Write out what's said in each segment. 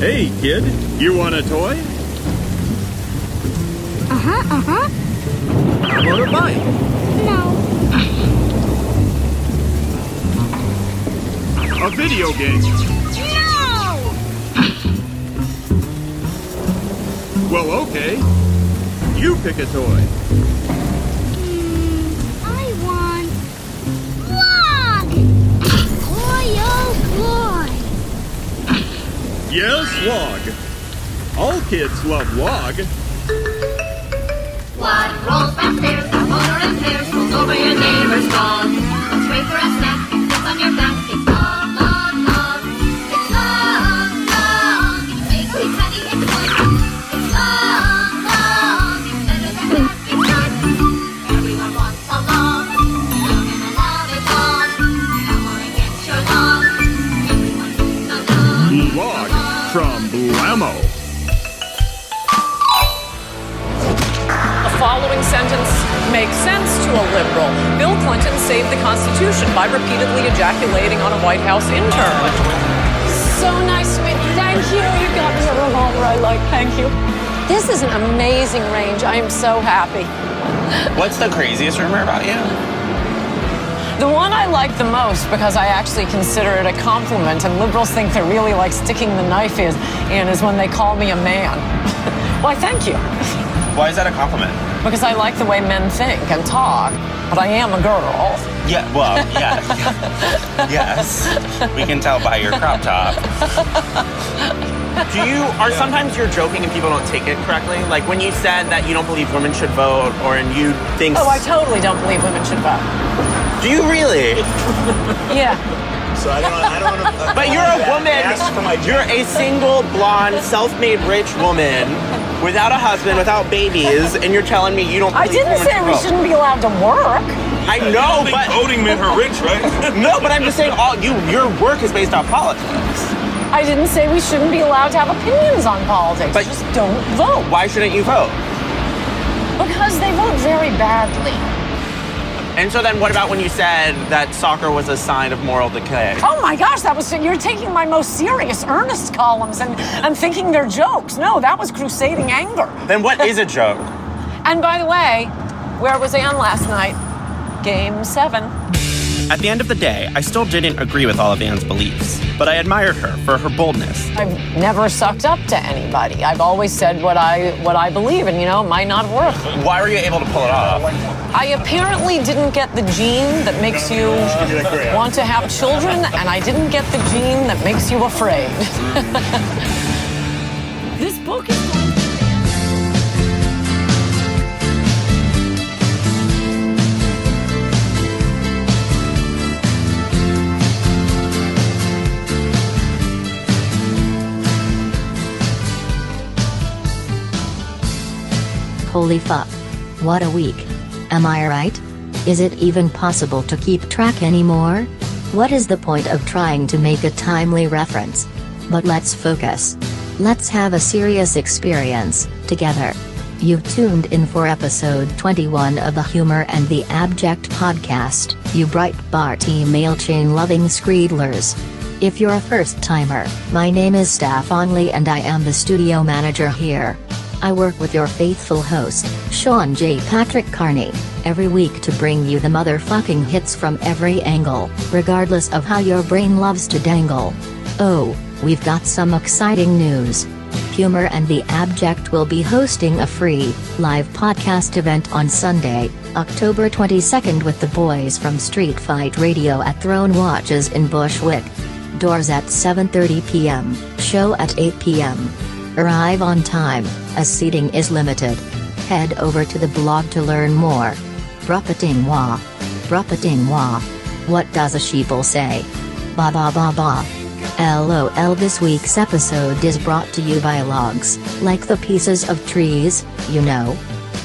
Hey, kid, you want a toy? Uh-huh, uh-huh. How about a bike? No. A video game? No! Well, okay. You pick a toy. Yes, log. All kids love log. What rolls downstairs, the motor and stairs, rolls over your neighbor's dog. Looks great for a sentence makes sense to a liberal. Bill Clinton saved the Constitution by repeatedly ejaculating on a White House intern. So nice to meet you. Thank you. You got me a revolver I like. Thank you. This is an amazing range. I am so happy. What's the craziest rumor about you? The one I like the most because I actually consider it a compliment, and liberals think they're really like sticking the knife is in is when they call me a man. Why, thank you. Why is that a compliment? Because I like the way men think and talk, but I am a girl. Yeah, well, yeah. yes. We can tell by your crop top. Do you, are sometimes you're joking and people don't take it correctly? Like when you said that you don't believe women should vote or and you think. Oh, I totally don't believe women should vote. Do you really? Yeah. So I don't, I don't want to. But you're a woman. You're a single, blonde, self-made rich woman without a husband, without babies, and you're telling me you don't. I didn't say we shouldn't be allowed to work. I know, think but voting meant her rich, right? no, but I'm just saying, all you your work is based off politics. I didn't say we shouldn't be allowed to have opinions on politics. But- just don't vote. Why shouldn't you vote? Because they vote very badly. And so then, what about when you said that soccer was a sign of moral decay? Oh my gosh, that was you're taking my most serious, earnest columns and, I'm thinking they're jokes. No, that was crusading anger. Then what is a joke? And by the way, where was Anne last night? Game seven. At the end of the day, I still didn't agree with all of Anne's beliefs, but I admired her for her boldness. I've never sucked up to anybody. I've always said what I what I believe, and you know, it might not work. Why were you able to pull it off? I apparently didn't get the gene that makes you want to have children, and I didn't get the gene that makes you afraid. Holy fuck. What a week. Am I right? Is it even possible to keep track anymore? What is the point of trying to make a timely reference? But let's focus. Let's have a serious experience, together. You've tuned in for episode 21 of the Humor and the Abject podcast, you Breitbart email chain loving screedlers. If you're a first timer, my name is Staffan Lee and I am the studio manager here. I work with your faithful host, Sean J. Patrick Carney, every week to bring you the motherfucking hits from every angle, regardless of how your brain loves to dangle. Oh, we've got some exciting news. Humor and the Abject will be hosting a free, live podcast event on Sunday, October 22nd with the boys from Street Fight Radio at Throne Watches in Bushwick. Doors at 7.30 p.m., show at 8 p.m. Arrive on time, as seating is limited. Head over to the blog to learn more. Brupatingwa. Brupatingwa. What does a sheeple say? Ba ba ba ba. LOL This week's episode is brought to you by logs, like the pieces of trees, you know.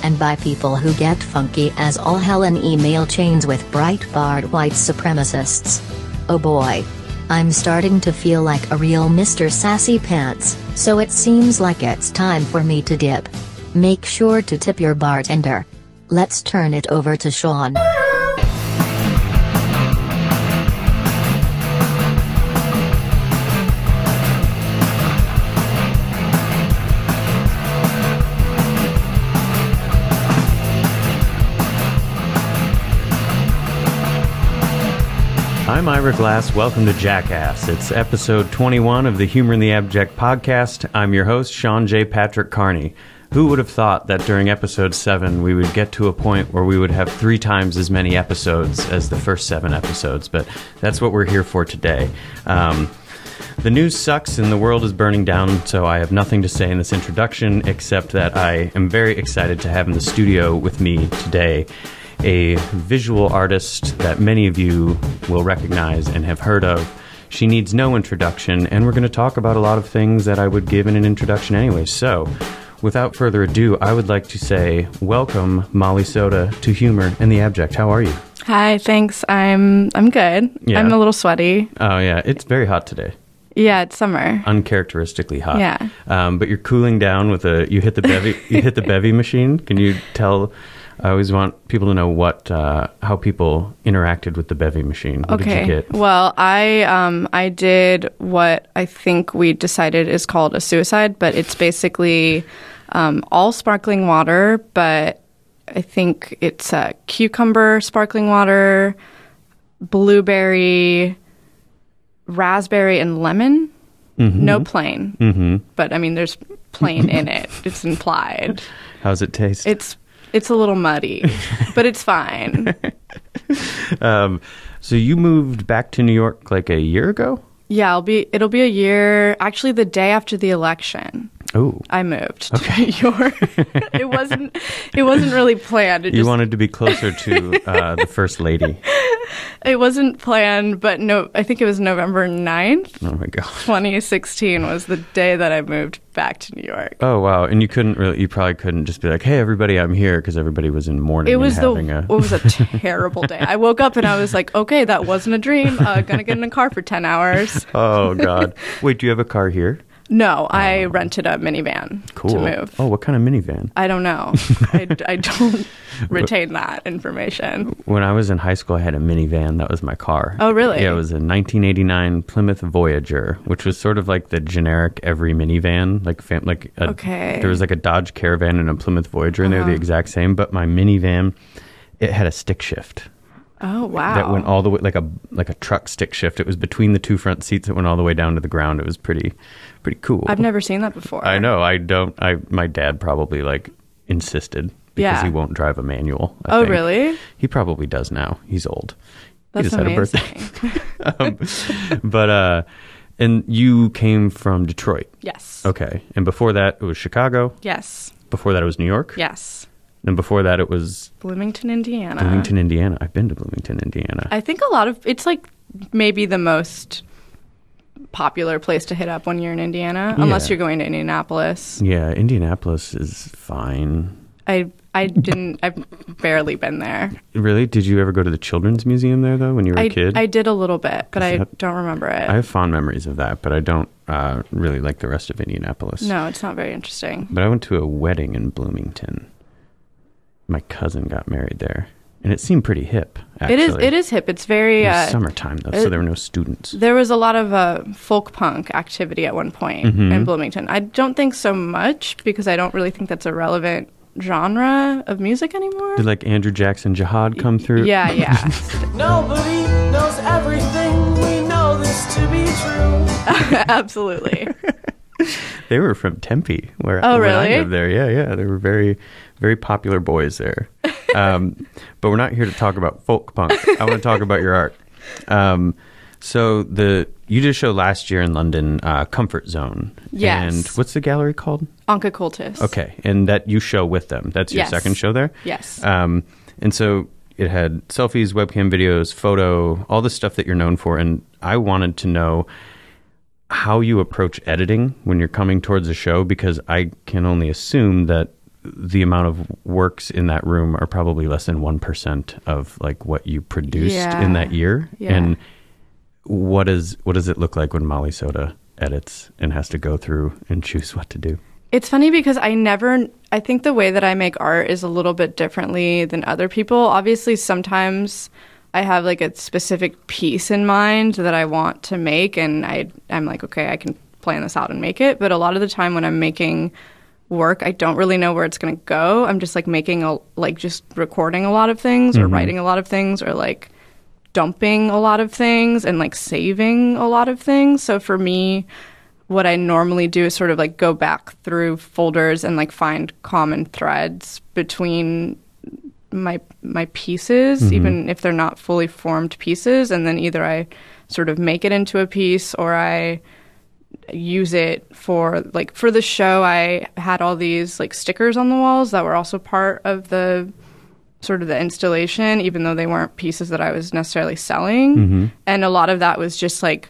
And by people who get funky as all hell in email chains with Breitbart white supremacists. Oh boy. I'm starting to feel like a real Mr. Sassy Pants, so it seems like it's time for me to dip. Make sure to tip your bartender. Let's turn it over to Sean. I'm Ira Glass. Welcome to Jackass. It's episode 21 of the Humor in the Abject podcast. I'm your host, Sean J. Patrick Carney. Who would have thought that during episode 7 we would get to a point where we would have three times as many episodes as the first seven episodes? But that's what we're here for today. Um, the news sucks and the world is burning down, so I have nothing to say in this introduction except that I am very excited to have in the studio with me today a visual artist that many of you will recognize and have heard of. She needs no introduction, and we're going to talk about a lot of things that I would give in an introduction anyway. So, without further ado, I would like to say welcome, Molly Soda, to Humor and the Abject. How are you? Hi, thanks. I'm I'm good. Yeah. I'm a little sweaty. Oh, yeah, it's very hot today. Yeah, it's summer. uncharacteristically hot. Yeah. Um, but you're cooling down with a you hit the Bevi you hit the Bevi machine. Can you tell? I always want people to know what uh, how people interacted with the Bevi machine. What okay. did you get? Well, I um I did what I think we decided is called a suicide, but it's basically um, all sparkling water, but I think it's uh, cucumber sparkling water, blueberry, raspberry, and lemon. Mm-hmm. No plain, but I mean, there's plain in it. It's implied. How's it taste? It's it's a little muddy, but it's fine. um, so you moved back to New York like a year ago. Yeah, it'll be it'll be a year. Actually, the day after the election, Oh, I moved to New York. it wasn't it wasn't really planned. It you just wanted to be closer to uh, the first lady. it wasn't planned, but no, I think it was November 9th, Oh my god. 2016 was the day that I moved back to New York. Oh wow! And you couldn't really, you probably couldn't just be like, "Hey, everybody, I'm here," because everybody was in mourning. It was the a. it was a terrible day. I woke up and I was like, okay, that wasn't a dream. Uh, gonna get in a car for 10 hours. oh god! Wait, do you have a car here? No, I rented a minivan Cool. to move. Oh, what kind of minivan? I don't know. I, I don't retain that information. When I was in high school, I had a minivan. That was my car. Oh, really? Yeah, it was a 1989 Plymouth Voyager, which was sort of like the generic every minivan. Like, fam- like a, Okay. Uh-huh. there was like a Dodge Caravan and a Plymouth Voyager, and they're the exact same. But my minivan, it had a stick shift Oh wow. that went all the way like a like a truck stick shift. It was between the two front seats. It went all the way down to the ground. It was pretty pretty cool. I've never seen that before. I know. I don't. I my dad probably like insisted because Yeah. he won't drive a manual. I Oh think. really? He probably does now. He's old. That's he just amazing. had a birthday. um, but uh, and you came from Detroit. yes. Okay, and before that it was Chicago. Yes. Before that it was New York. Yes. And before that it was Bloomington, Indiana. Bloomington, Indiana. I've been to Bloomington, Indiana. I think a lot of it's like maybe the most popular place to hit up when you're in Indiana, unless you're going to Indianapolis. yeah, Indianapolis is fine. I I didn't. I've barely been there. Really? Did you ever go to the Children's Museum there though when you were I a kid? I did a little bit, but I that- don't remember it. I have fond memories of that, but I don't uh, really like the rest of Indianapolis. no, it's not very interesting. But I went to a wedding in Bloomington. My cousin got married there, and it seemed pretty hip. Actually. It is. It is hip. It's very. It was Uh, summertime though, so there were no students. There was a lot of uh, folk punk activity at one point Mm-hmm. in Bloomington. I don't think so much because I don't really think that's a relevant genre of music anymore. Did like Andrew Jackson Jihad come through? yeah, yeah. Nobody knows everything. We know this to be true. Absolutely. They were from Tempe, where Oh, when I really? lived there. Yeah, yeah, they were very, very popular boys there. Um, but we're not here to talk about folk punk. I want to talk about your art. Um, so the you did a show last year in London, uh, Comfort Zone. Yes. And what's the gallery called? Annka Kultys. Okay, and that you show with them. That's your Yes. second show there. Yes. Um, and so it had selfies, webcam videos, photo, all the stuff that you're known for. And I wanted to know how you approach editing when you're coming towards a show because I can only assume that the amount of works in that room are probably less than 1% of like what you produced Yeah. in that year. Yeah. And what is what does it look like when Molly Soda edits and has to go through and choose what to do? It's funny because I never, I think the way that I make art is a little bit differently than other people. Obviously, sometimes I have like a specific piece in mind that I want to make, and I, I'm like, okay, I can plan this out and make it. But a lot of the time when I'm making work, I don't really know where it's going to go. I'm just like making a, like just recording a lot of things or mm-hmm. writing a lot of things or like dumping a lot of things and like saving a lot of things. So for me, what I normally do is sort of like go back through folders and like find common threads between my my pieces, mm-hmm. even if they're not fully formed pieces, and then either I sort of make it into a piece or I use it for like for the show I had all these like stickers on the walls that were also part of the sort of the installation even though they weren't pieces that I was necessarily selling. Mm-hmm. And a lot of that was just like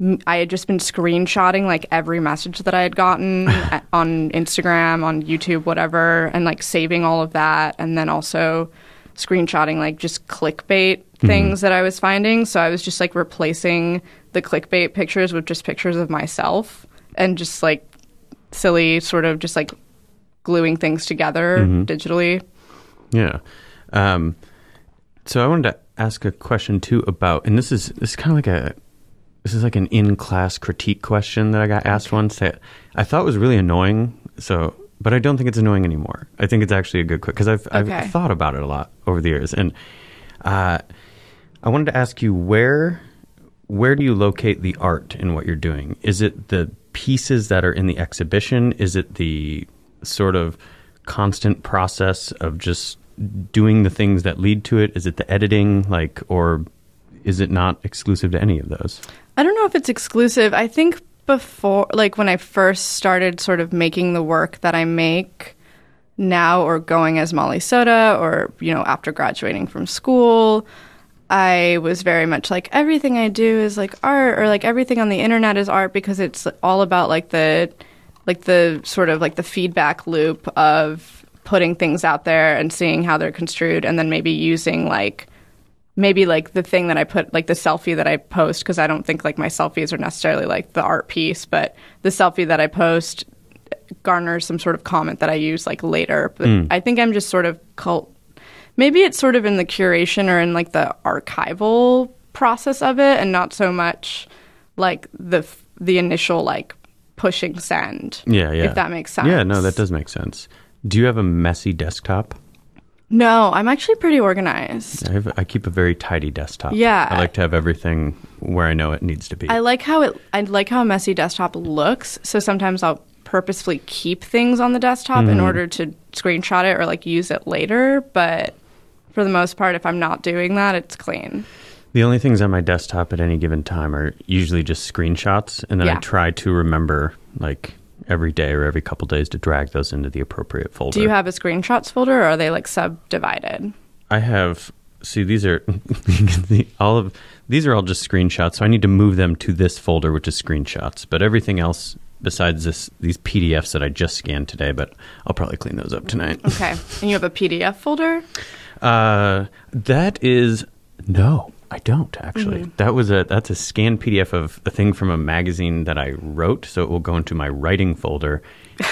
m- I had just been screenshotting like every message that I had gotten on Instagram, on YouTube, whatever, and like saving all of that, and then also screenshotting like just clickbait mm-hmm. things that I was finding. So I was just like replacing the clickbait pictures with just pictures of myself and just like silly sort of just like gluing things together digitally. Yeah. Um, so I wanted to ask a question too about, and this is this is kind of like a this is like an in class critique question that I got asked once that I thought was really annoying. So, but I don't think it's annoying anymore. I think it's actually a good question because I've Okay. I've thought about it a lot over the years, and uh, I wanted to ask you where where do you locate the art in what you're doing? Is it the pieces that are in the exhibition? Is it the sort of constant process of just doing the things that lead to it? Is it the editing, like, or is it not exclusive to any of those? I don't know if it's exclusive. I think before, like when I first started sort of making the work that I make now or going as Molly Soda or, you know, after graduating from school, I was very much like everything I do is like art or like everything on the internet is art because it's all about like the like the sort of like the feedback loop of putting things out there and seeing how they're construed and then maybe using like maybe like the thing that I put, like the selfie that I post, because I don't think like my selfies are necessarily like the art piece, but the selfie that I post garners some sort of comment that I use like later. But hmm. I think I'm just sort of cult. Maybe it's sort of in the curation or in like the archival process of it, and not so much like the f- the initial like pushing send. Yeah, yeah. If that makes sense. Yeah, no, that does make sense. Do you have a messy desktop? No, I'm actually pretty organized. I, have, I keep a very tidy desktop. Yeah. I like to have everything where I know it needs to be. I like how it. I like how a messy desktop looks. So sometimes I'll purposefully keep things on the desktop in mm-hmm. order to screenshot it or like use it later. But for the most part, if I'm not doing that, it's clean. The only things on my desktop at any given time are usually just screenshots, and then I try to remember, like every day or every couple days, to drag those into the appropriate folder. Do you have a screenshots folder or are they like subdivided? I have. See, these are the, all of these are all just screenshots. So I need to move them to this folder, which is screenshots. But everything else besides this, these PDFs that I just scanned today, but I'll probably clean those up tonight. Okay. and you have a PDF folder? Uh, that is no, I don't actually. That was a that's a scanned PDF of a thing from a magazine that I wrote, so it will go into my writing folder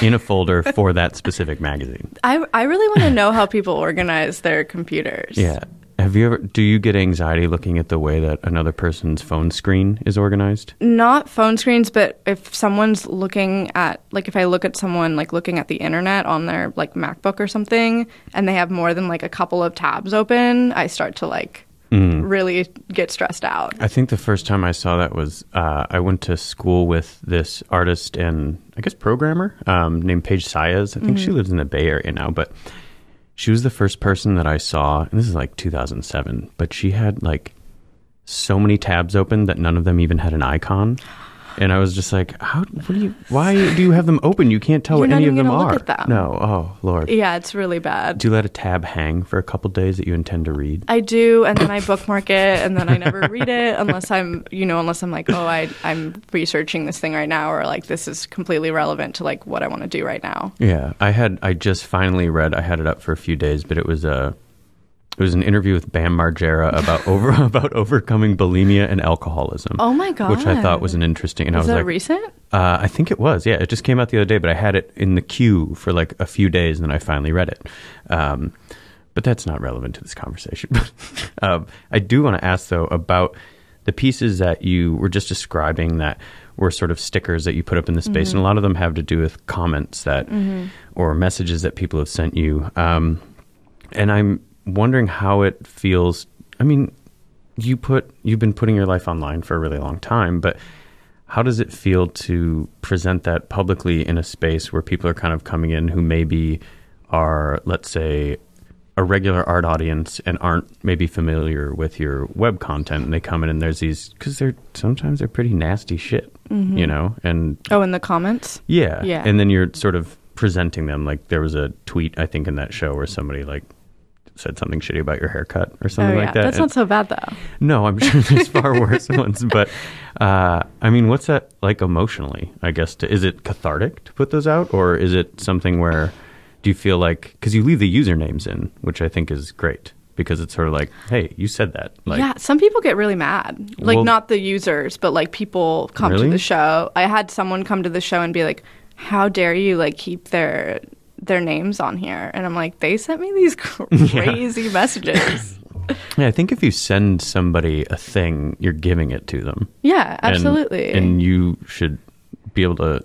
in a folder for that specific magazine. I, I really want to know how people organize their computers. Yeah. Have you ever do you get anxiety looking at the way that another person's phone screen is organized? not phone screens, but if someone's looking at, like, if I look at someone like looking at the internet on their like MacBook or something, and they have more than like a couple of tabs open, I start to like really get stressed out. I think the first time I saw that was uh, I went to school with this artist and I guess programmer um, named Paige Saez. I think she lives in the Bay Area now, but she was the first person that I saw, and this is like 2007, but she had like so many tabs open that none of them even had an icon. And I was just like, "How? What do you? Why do you have them open? You can't tell You're what any of them are." them. No. Oh Lord. Yeah, it's really bad. Do you let a tab hang for a couple days that you intend to read? I do, and then I bookmark it, and then I never read it unless I'm, you know, unless I'm like, oh, I, I'm researching this thing right now, or like this is completely relevant to like what I want to do right now. Yeah, I had I just finally read. I had it up for a few days, but it was a it was an interview with Bam Margera about over about overcoming bulimia and alcoholism. Oh my god! Which I thought was an interesting, and I Is was that like, recent? uh, I think it was. Yeah, it just came out the other day, but I had it in the queue for like a few days, and then I finally read it. Um, but that's not relevant to this conversation. um, I do want to ask though about the pieces that you were just describing that were sort of stickers that you put up in the space, and a lot of them have to do with comments that or messages that people have sent you. Um, and I'm wondering how it feels. I mean, you put you've been putting your life online for a really long time, but how does it feel to present that publicly in a space where people are kind of coming in who maybe are, let's say, a regular art audience and aren't maybe familiar with your web content, and they come in and there's these because they're sometimes they're pretty nasty shit, mm-hmm. you know, and Oh, in the comments? yeah. Yeah. And then you're sort of presenting them like there was a tweet I think in that show where somebody like said something shitty about your haircut or something oh, yeah. like that. That's not so bad, though. no, I'm sure there's far worse ones, but uh, I mean, what's that like emotionally? I guess to, is it cathartic to put those out, or is it something where do you feel like because you leave the usernames in, which I think is great because it's sort of like, hey, you said that, like, yeah, some people get really mad. Like, Well- not the users, but like people come Really? to the show. I had someone come to the show and be like, how dare you like keep their their names on here? And I'm like, they sent me these crazy messages. yeah, I think if you send somebody a thing, you're giving it to them. Yeah, And- absolutely. and you should be able to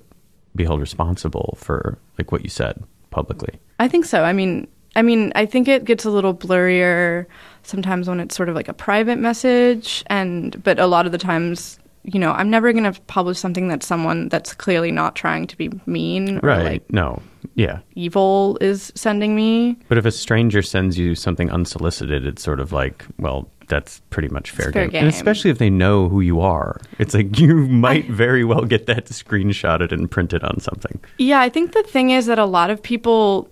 be held responsible for like what you said publicly. I think so. I mean, I mean, I think it gets a little blurrier sometimes when it's sort of like a private message, and but a lot of the times, you know, I'm never going to publish something that someone that's clearly not trying to be mean or Right? like no. Yeah. evil is sending me. But if a stranger sends you something unsolicited, it's sort of like, well, that's pretty much fair, fair And game. especially if they know who you are. It's like you might very well get that screenshotted and printed on something. Yeah, I think the thing is that a lot of people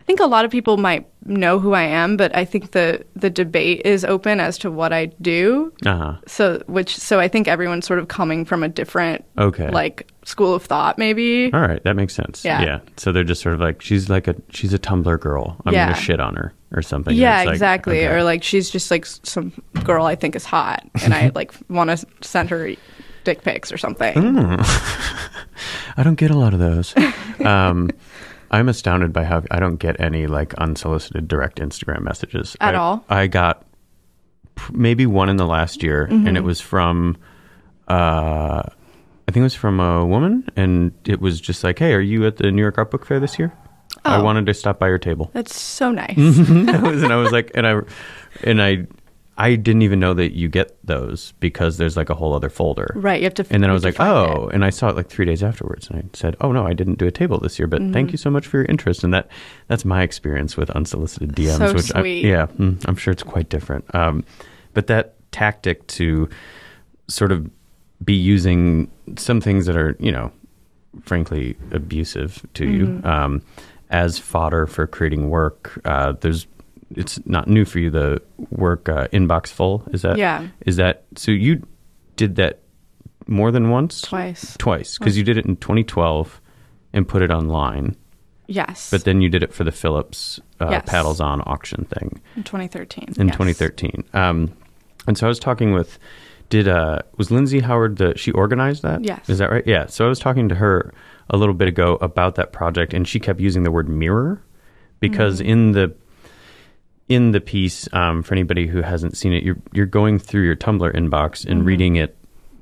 I think a lot of people might know who I am, but I think the the debate is open as to what I do. Uh-huh. So which so I think everyone's sort of coming from a different Okay. like school of thought maybe. All right, that makes sense. Yeah. yeah. So they're just sort of like, she's like a she's a Tumblr girl. I'm Yeah. gonna shit on her or something. Yeah, like, exactly. okay. Or like she's just like some girl I think is hot and I like want to send her dick pics or something. I don't get a lot of those. um, I'm astounded by how I don't get any like unsolicited direct Instagram messages At I- all? I got maybe one in the last year, and Mm-hmm. it was from, uh, I think it was from a woman, and it was just like, "Hey, are you at the New York Art Book Fair this year? I Oh. wanted to stop by your table." That's so nice. And I was like, and I, and I, I didn't even know that you get those because there's like a whole other folder. Right, you have to And then I was like, oh, and I saw it like three days afterwards, and I said, oh no, I didn't do a table this year, but Mm-hmm. thank you so much for your interest. And that that's my experience with unsolicited DMs, So which I, sweet. yeah, mm, I'm sure it's quite different. Um, but that tactic to sort of be using some things that are, you know, frankly abusive to Mm-hmm. you um, as fodder for creating work. Uh, there's, it's not new for you. The work uh, inbox full is that? Yeah. Is that so? You did that more than once? Twice. Twice, because you did it in 2012 and put it online, Yes. but then you did it for the Phillips uh, Yes. paddles on auction thing in 2013. in yes. 2013. Um, and so I was talking with, did uh, was Lindsay Howard the she organized that? Yes. is that right? Yeah. So I was talking to her a little bit ago about that project, and she kept using the word mirror because Mm-hmm. in the in the piece, um, for anybody who hasn't seen it, you're you're going through your Tumblr inbox and reading it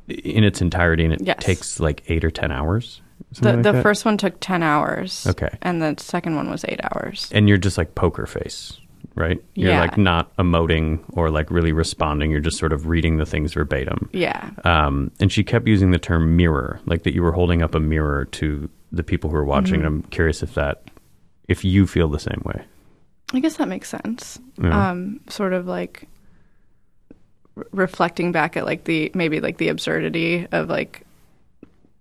in its entirety, and it Mm-hmm. Yes. takes like eight or ten hours. The, like the that. first one took 10 hours. Okay. And the second one was eight hours. and you're just like poker face, right? You're Yeah. like not emoting or like really responding. You're just sort of reading the things verbatim. Yeah. Um, and she kept using the term mirror, like that you were holding up a mirror to the people who are watching. Mm-hmm. And I'm curious if that, if you feel the same way. I guess that makes sense. Yeah. Um, sort of like re- reflecting back at like the maybe like the absurdity of like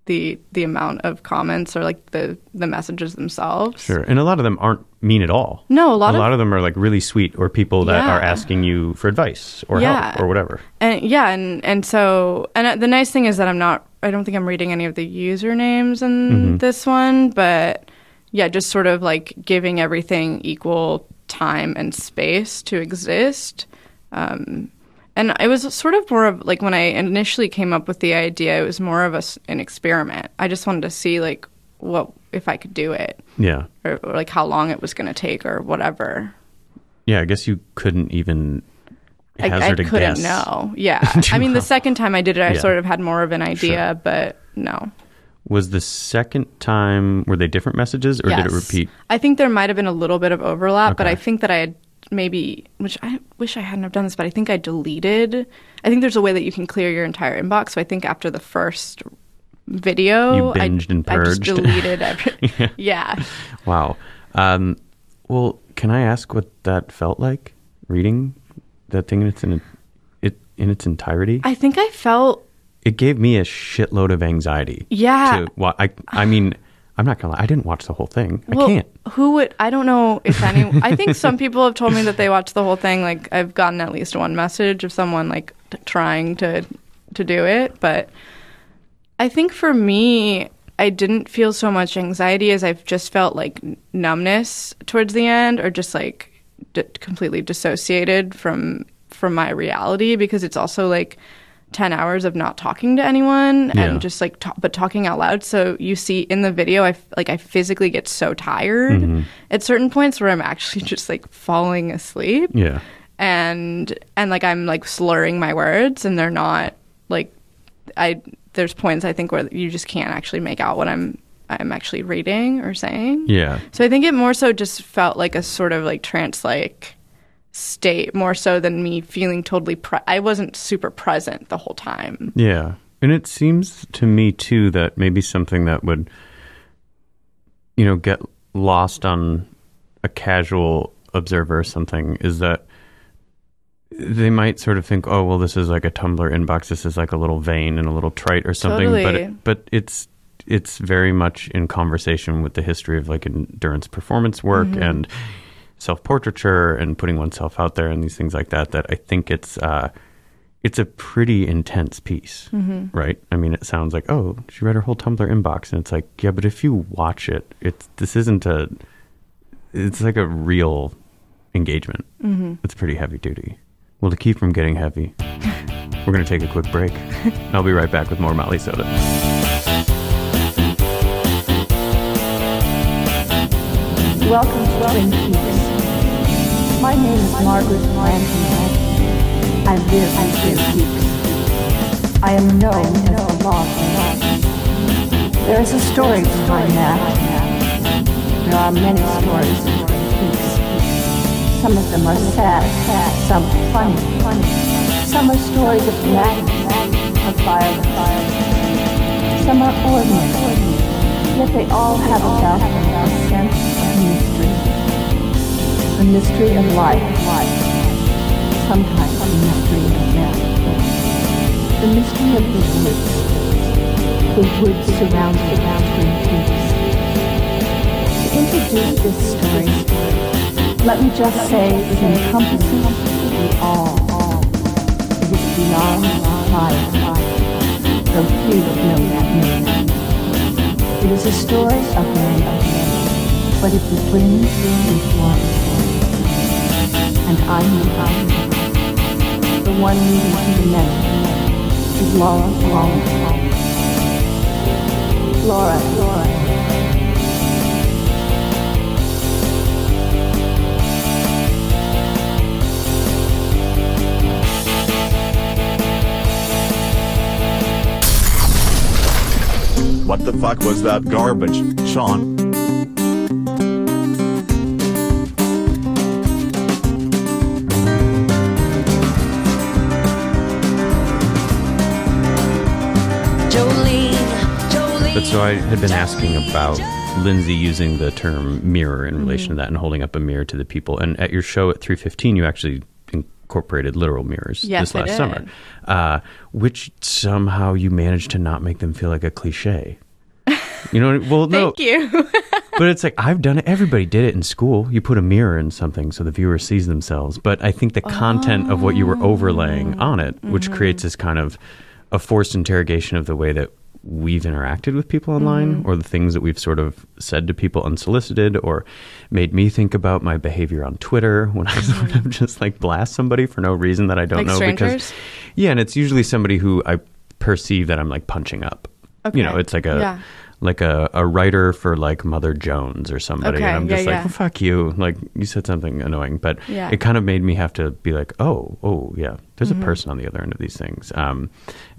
the the amount of comments or like the the messages themselves. Sure. And a lot of them aren't mean at all. No, a lot a of lot of them are like really sweet or people that are asking you for advice or Yeah. help or whatever. and yeah, and and so and uh, the nice thing is that I'm not. I don't think I'm reading any of the usernames in Mm-hmm. this one, but yeah, just sort of like giving everything equal time and space to exist. Um, and it was sort of more of like when I initially came up with the idea, it was more of a an experiment. I just wanted to see like what if I could do it, Yeah. or, or like how long it was going to take, or whatever. Yeah. I guess you couldn't even I, I hazard a couldn't guess. know. Yeah, I mean, the second time I did it, I Yeah. sort of had more of an idea, but no. Was the second time, were they different messages or did it repeat? I think there might have been a little bit of overlap, but I think that I had maybe which I wish I hadn't have done this, but I think I deleted. I think there's a way that you can clear your entire inbox. So I think after the first video, You binged I, and I just purged. deleted every. yeah. Wow. Um, well, can I ask what that felt like reading that thing in its in, it in its entirety? I think I felt it gave me a shitload of anxiety. Yeah. To, wa- I I mean, I'm not gonna lie. I didn't watch the whole thing. I can't. Who would? I don't know if any. I think some people have told me that they watched the whole thing. Like I've gotten at least one message of someone like t- trying to to do it, but I think for me, I didn't feel so much anxiety as I've just felt like numbness towards the end, or just like d- completely dissociated from from my reality because it's also like 10 hours of not talking to anyone Yeah. and just like but talking out loud so you see in the video i f- like i physically get so tired mm-hmm. at certain points where i'm actually just like falling asleep Yeah. and and like i'm like slurring my words and they're not like i there's points i think where you just can't actually make out what i'm i'm actually reading or saying Yeah. so I think it more so just felt like a sort of like trance like state more so than me feeling totally pre- I wasn't super present the whole time. Yeah. And it seems to me too that maybe something that would you know get lost on a casual observer or something is that they might sort of think, oh, well, this is like a Tumblr inbox. This is like a little vein and a little trite or something. But Totally. it, but it's it's very much in conversation with the history of like endurance performance work mm-hmm. and self portraiture and putting oneself out there and these things like that. That I think it's uh, it's a pretty intense piece, right? I mean, it sounds like oh, she read her whole Tumblr inbox, and it's like yeah, but if you watch it, it's this isn't a it's like a real engagement. Mm-hmm. It's pretty heavy duty. Well, to keep from getting heavy, we're going to take a quick break. I'll be right back with more Molly Soda. Welcome to Twin Peaks. My name is Margaret Blankenhall. I live in Twin Peaks. I am known as the Log Man. There is a story behind that. There are many stories in Twin Peaks. Some of them are sad, some funny. Funny. Some are stories of madness, of violence. Some are ordinary, yet they all have a sense of mystery. The mystery of life, life. sometimes the mystery of death. The mystery of the woods. The woods surrounding Twin Peaks. To introduce this story, let me just say it encompasses the all. It is beyond fire, though few know that name. It is a story of many, but it begins with one. And I know I, the one leading to the many, is Laura Palmer. Laura, Laura. What the fuck was that garbage, Sean? But so I had been asking about Lindsay using the term mirror in relation to that and holding up a mirror to the people. And at your show at 315, you actually incorporated literal mirrors Yes, this last summer, uh, which somehow you managed to not make them feel like a cliche. You know, well, no, Thank you. but it's like I've done it. Everybody did it in school. You put a mirror in something so the viewer sees themselves. But I think the content of what you were overlaying on it, which creates this kind of a forced interrogation of the way that we've interacted with people online mm-hmm. or the things that we've sort of said to people unsolicited or made me think about my behavior on Twitter when I sort of mm-hmm. just like blast somebody for no reason that I don't Like know strangers? because yeah, and it's usually somebody who I perceive that I'm like punching up. Okay. You know, it's like a Yeah. Like a, a writer for like Mother Jones or somebody, Okay, and I'm yeah, just like, yeah. well, fuck you. Like you said something annoying, but Yeah. it kind of made me have to be like, oh, oh, yeah, there's Mm-hmm. a person on the other end of these things. Um,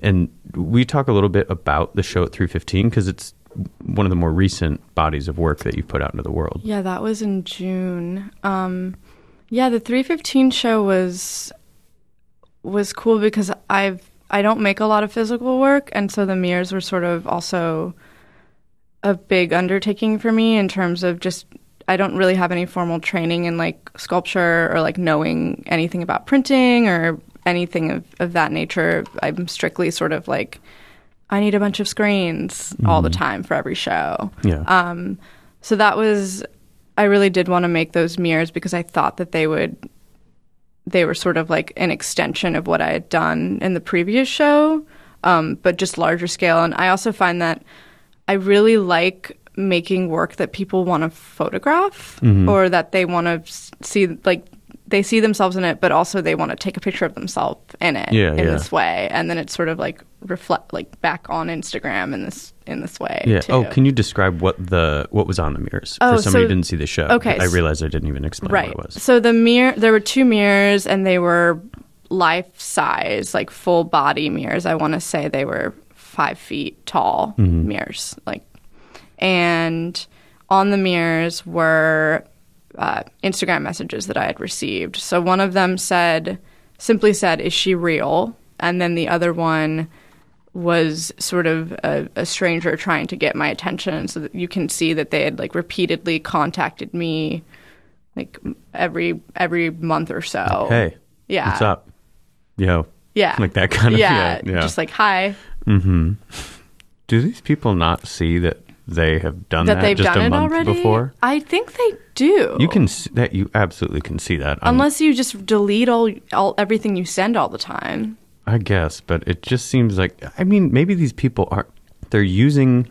and we talk a little bit about the show at 315 because it's one of the more recent bodies of work that you've put out into the world. yeah, that was in June. Um Yeah, the 315 show was was cool because I've I don't make a lot of physical work and so the mirrors were sort of also a big undertaking for me in terms of just I don't really have any formal training in like sculpture or like knowing anything about printing or anything of, of that nature. I'm strictly sort of like I need a bunch of screens all the time for every show. Yeah. Um, so that was, I really did want to make those mirrors because I thought that they would, they were sort of like an extension of what I had done in the previous show, um, but just larger scale. And I also find that I really like making work that people want to photograph Mm-hmm. or that they want to see, like, they see themselves in it, but also they want to take a picture of themselves in it Yeah, in yeah. this way, and then it's sort of like reflect like back on Instagram in this in this way. Yeah. Too. Oh, can you describe what the what was on the mirrors Oh, for somebody who didn't see the show? okay, I realized I didn't even explain right. what it was. So the mirror, there were two mirrors, and they were life size, like full body mirrors. I want to say they were five feet tall Mm-hmm. mirrors, like, and on the mirrors were uh, Instagram messages that I had received. So one of them said, simply said, "Is she real?" And then the other one was sort of a, a stranger trying to get my attention, so that you can see that they had like repeatedly contacted me, like every every month or so. Hey. yeah, What's up? Yo. Yeah, Like that kind of yeah, yeah. yeah. just like hi. Mm-hmm. Do these people not see that they have done that that, they've just done a it month already. before? I think they do. You can s- that you absolutely can see that. I'm- unless you just delete all all everything you send all the time. I guess, but it just seems like I mean, maybe these people are they're using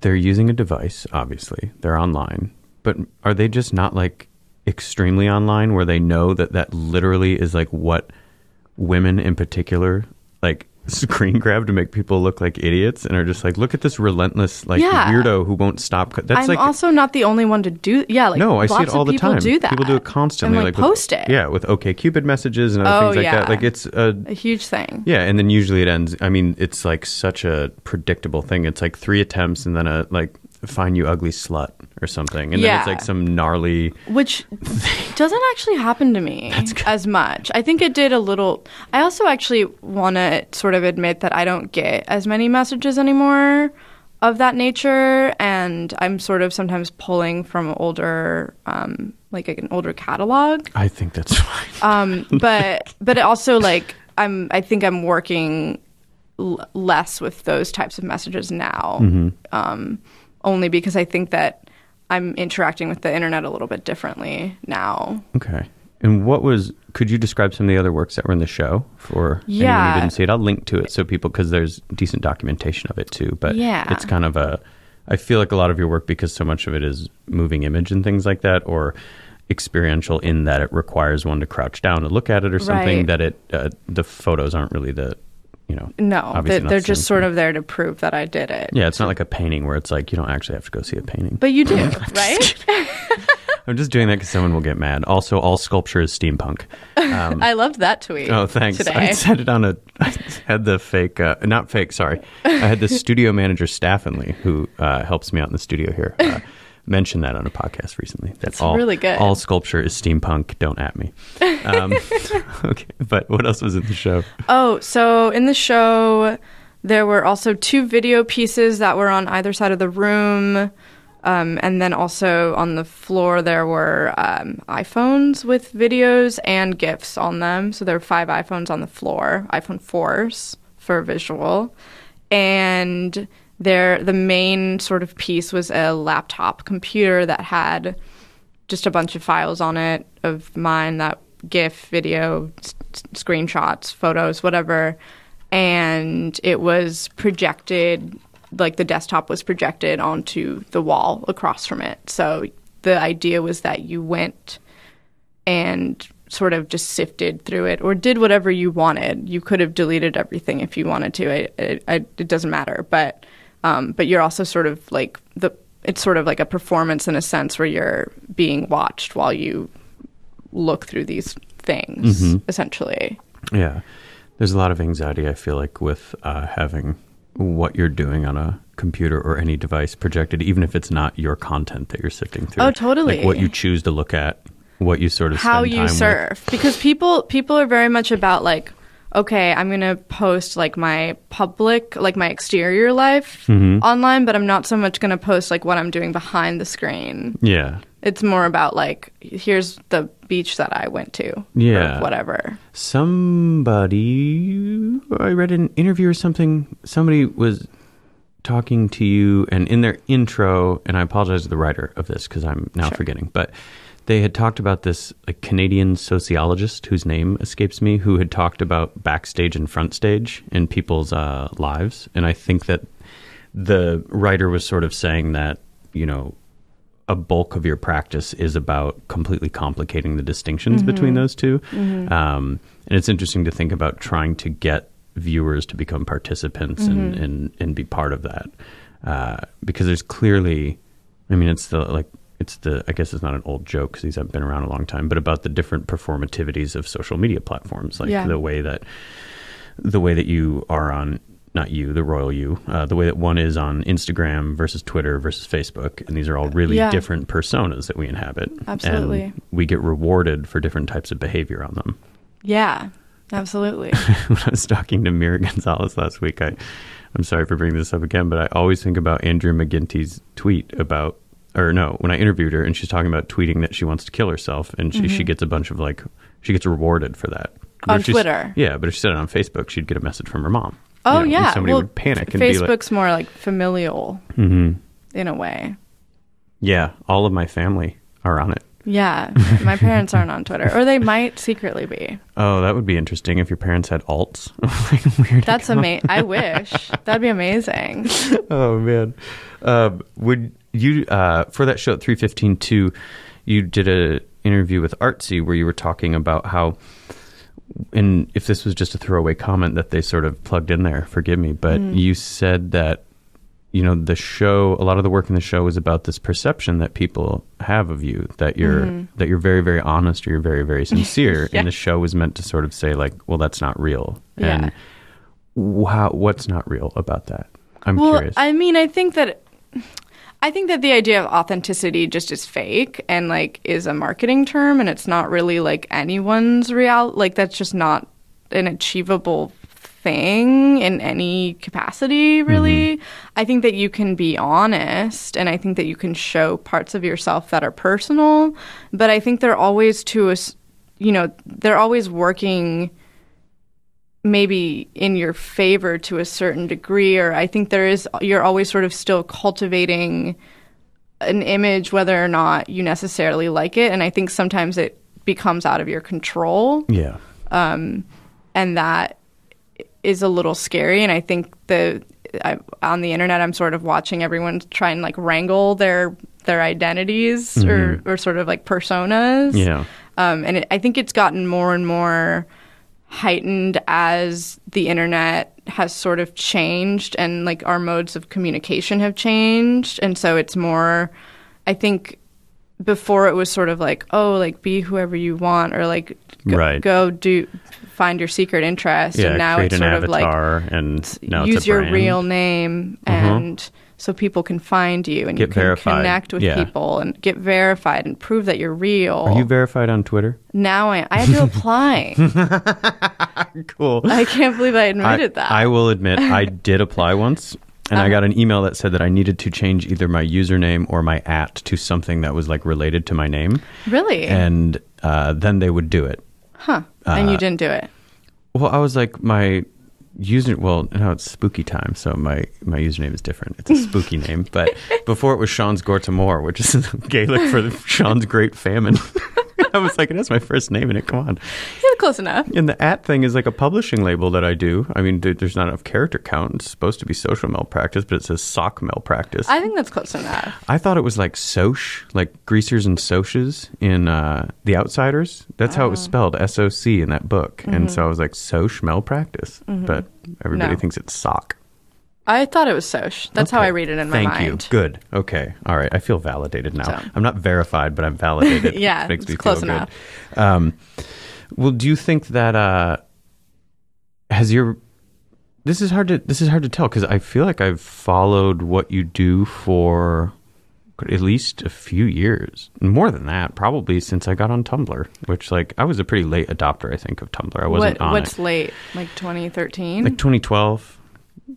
they're using a device, obviously. They're online. But are they just not like extremely online where they know that that literally is like what women in particular like screen grab to make people look like idiots and are just like look at this relentless like Yeah. weirdo who won't stop co- that's I'm like also not the only one to do. Yeah, like no, I see it all the time. Do that. People do it constantly, and, like, with- post it. Yeah, with OK Cupid messages and other Oh, things like yeah. that. Like it's a a huge thing. yeah, and then usually it ends. I mean, it's like such a predictable thing. It's like three attempts and then a like find you ugly slut or something, and then it's like some gnarly. which doesn't actually happen to me as much. I think it did a little. I also actually want to sort of admit that I don't get as many messages anymore of that nature, and I'm sort of sometimes pulling from older, um, like an older catalog. I think that's fine. Um, but but it also like I'm. I think I'm working l- less with those types of messages now. Um, only because I think that I'm interacting with the internet a little bit differently now. okay. And what was? Could you describe some of the other works that were in the show for anyone who didn't see it? I'll link to it so people because there's decent documentation of it too. But Yeah. it's kind of a. I feel like a lot of your work because so much of it is moving image and things like that, or experiential in that it requires one to crouch down to look at it or something. Right. That it uh, the photos aren't really the you know No, they, they're the just sort thing. of there to prove that I did it. Yeah, it's not like a painting where it's like you don't actually have to go see a painting. But you do, right? I'm just doing that because someone will get mad. Also, all sculpture is steampunk. I loved that tweet. Oh, thanks. I Today. said it on a. I had the fake, uh, not fake. Sorry, I had the studio manager Staffanley, who uh, helps me out in the studio here, uh, mention that on a podcast recently. That all really good. all sculpture is steampunk. Don't at me. Um, okay, but what else was in the show? Oh, so in the show, there were also two video pieces that were on either side of the room. Um, and then also on the floor, there were um, iPhones with videos and GIFs on them. So there were five iPhones on the floor, iPhone 4s for visual. And there, the main sort of piece was a laptop computer that had just a bunch of files on it of mine that GIF, video, s- screenshots, photos, whatever. And it was projected, like the desktop was projected onto the wall across from it. So the idea was that you went and sort of just sifted through it or did whatever you wanted. You could have deleted everything if you wanted to. It, it doesn't matter. But um, but you're also sort of like the it's sort of like a performance in a sense where you're being watched while you look through these things essentially. Yeah, there's a lot of anxiety. I feel like with uh, having what you're doing on a computer or any device projected, even if it's not your content that you're sifting through. Oh, totally. Like what you choose to look at, what you sort of how you time with. surf because people people are very much about like okay i'm gonna post like my public like my exterior life Mhm. online but i'm not so much gonna post like what i'm doing behind the screen Yeah. it's more about like here's the beach that i went to or Yeah. whatever Somebody, I read an interview or something. Somebody was talking to you, and in their intro, and I apologize to the writer of this because I'm now forgetting, but they had talked about this like Canadian sociologist whose name escapes me, who had talked about backstage and front stage in people's uh, lives, and I think that the writer was sort of saying that you know a bulk of your practice is about completely complicating the distinctions Mhm. between those 2 Mhm. Um, and it's interesting to think about trying to get viewers to become participants and, Mhm. and, and be part of that. Uh, because there's clearly, I mean, it's the, like, it's the, I guess it's not an old joke because these haven't been around a long time, but about the different performativities of social media platforms, like Yeah. the way that, the way that you are on not you, the royal you, uh, the way that one is on Instagram versus Twitter versus Facebook, and these are all really Yeah. different personas that we inhabit. Absolutely. and we get rewarded for different types of behavior on them. yeah absolutely when I was talking to Mira Gonzalez last week, I, I'm sorry for bringing this up again, but I always think about Andrew McGinty's tweet about, or no, when I interviewed her and she's talking about tweeting that she wants to kill herself, and she, she Mhm. gets a bunch of like, she gets rewarded for that. But On Twitter? Yeah, but if she said it on Facebook, she'd get a message from her mom. oh You know, yeah somebody well, would panic and be like, facebook's more like familial hmm in a way yeah, all of my family are on it. yeah my parents aren't on twitter or they might secretly be Oh, that would be interesting if your parents had alts. Weird. that's amazing i wish that'd be amazing oh man um, would you uh, for that show at 315 too you did a interview with artsy where you were talking about how and if this was just a throwaway comment that they sort of plugged in there forgive me but Mm. you said that you know the show a lot of the work in the show is about this perception that people have of you that you're Mhm. that you're very very honest or you're very very sincere Yeah. and the show was meant to sort of say like well that's not real Yeah. and wow what's not real about that i'm well, curious I mean, I think that I think that the idea of authenticity just is fake and like is a marketing term and it's not really like anyone's real like that's just not an achievable thing in any capacity really. Mm-hmm. I think that you can be honest and I think that you can show parts of yourself that are personal, but I think they're always to us you know, they're always working maybe in your favor to a certain degree or i think there is you're always sort of still cultivating an image whether or not you necessarily like it. And i think sometimes it becomes out of your control. Yeah. Um, and that is a little scary. And i think the I, on the internet i'm sort of watching everyone try and like wrangle their their identities or, Mhm. or sort of like personas. Yeah. um, and it, i think it's gotten more and more heightened as the internet has sort of changed and like our modes of communication have changed and so it's more i think before it was sort of like oh like be whoever you want or like go, Right. go do find your secret interest yeah and now create it's an sort of like and use your brand. real name Mhm. and so people can find you and you can verified. connect with Yeah. people and get verified and prove that you're real are you verified on twitter now I, I had to apply cool I can't believe I I, admitted that. I will admit I did apply once and I Uh-huh. got an email that said that I needed to change either my username or my at to something that was like related to my name. Really? And uh, then they would do it. huh. and you uh, didn't do it. Well, I was like my user. Well, now it's spooky time, so my my username is different. It's a spooky name, but before it was Sean's Gortamore, which is Gaelic for Sean's Great Famine. I was like, that's my first name in it. Come on. Yeah, close enough. And the at thing is like a publishing label that I do. I mean, there's not enough character count. It's supposed to be social malpractice, but it says sock malpractice. I think that's close enough. I thought it was like Soch, like greasers and Soches in uh, The Outsiders. That's how it was Oh. spelled, S O C, in that book. And Mhm. so I was like, Soch malpractice. Mhm. But everybody No. thinks it's sock. I thought it was Soch. That's how I read it in my Thank mind. Thank you. Good. Okay. All right. I feel validated now. So. I'm not verified, but I'm validated. Yeah, It makes it's me close feel enough. good. Um, well, do you think that uh, has your this is hard to this is hard to tell because I feel like I've followed what you do for at least a few years, more than that, probably since I got on Tumblr. Which like I was a pretty late adopter, I think, of Tumblr. I wasn't what, on what's it late? Like 2013? like 2012,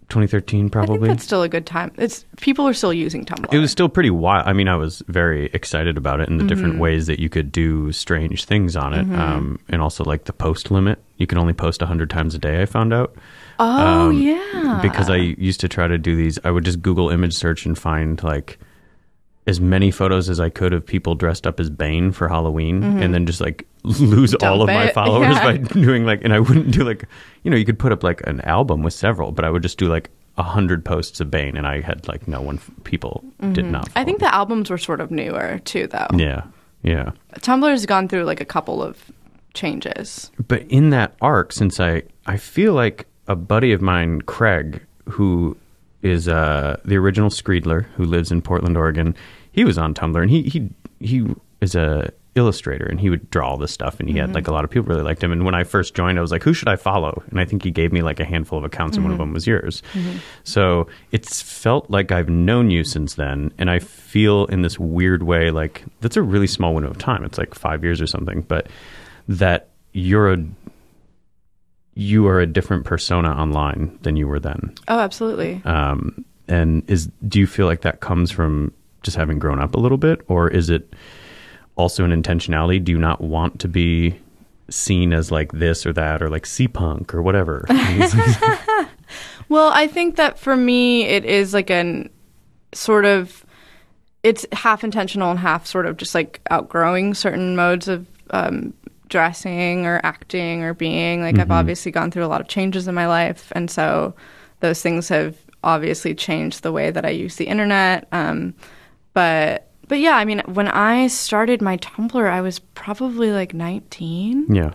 2013, probably. that's still a good time. It's people are still using Tumblr. It was still pretty wild. I mean, I was very excited about it and the different Mhm. ways that you could do strange things on it, Mhm. um, and also like the post limit. You can only post hundred times a day. I found out. Oh, Um, yeah. Because I used to try to do these. I would just Google image search and find like as many photos as I could of people dressed up as Bane for Halloween, Mhm. and then just like lose all Dump of my followers Yeah. by doing like. And I wouldn't do like you know you could put up like an album with several, but I would just do like a hundred posts of Bane, and I had like no one. People did Mhm. not. I think the albums were sort of newer too, though. Yeah, yeah. Tumblr's gone through like a couple of changes. But in that arc, since I I feel like a buddy of mine, Craig, who is uh, the original Screedler, who lives in Portland, Oregon, he was on Tumblr, and he he he is a illustrator, and he would draw all this stuff, and he had Mhm. like a lot of people really liked him. And when I first joined, I was like, who should I follow? And I think he gave me like a handful of accounts, and one of Mhm. them was yours. Mhm. So it's felt like I've known you since then, and I feel in this weird way like that's a really small window of time. It's like five years or something, but that you're a you are a different persona online than you were then. Oh, absolutely. Um, and is do you feel like that comes from just having grown up a little bit, or is it also an intentionality? Do you not want to be seen as like this or that, or like seapunk or whatever? Well, I think that for me, it is like an sort of, it's half intentional and half sort of just like outgrowing certain modes of um, dressing or acting or being. Like, I've Mhm. obviously gone through a lot of changes in my life. And so those things have obviously changed the way that I use the internet. Um, but, but yeah, I mean, when I started my Tumblr, I was probably like 19 yeah.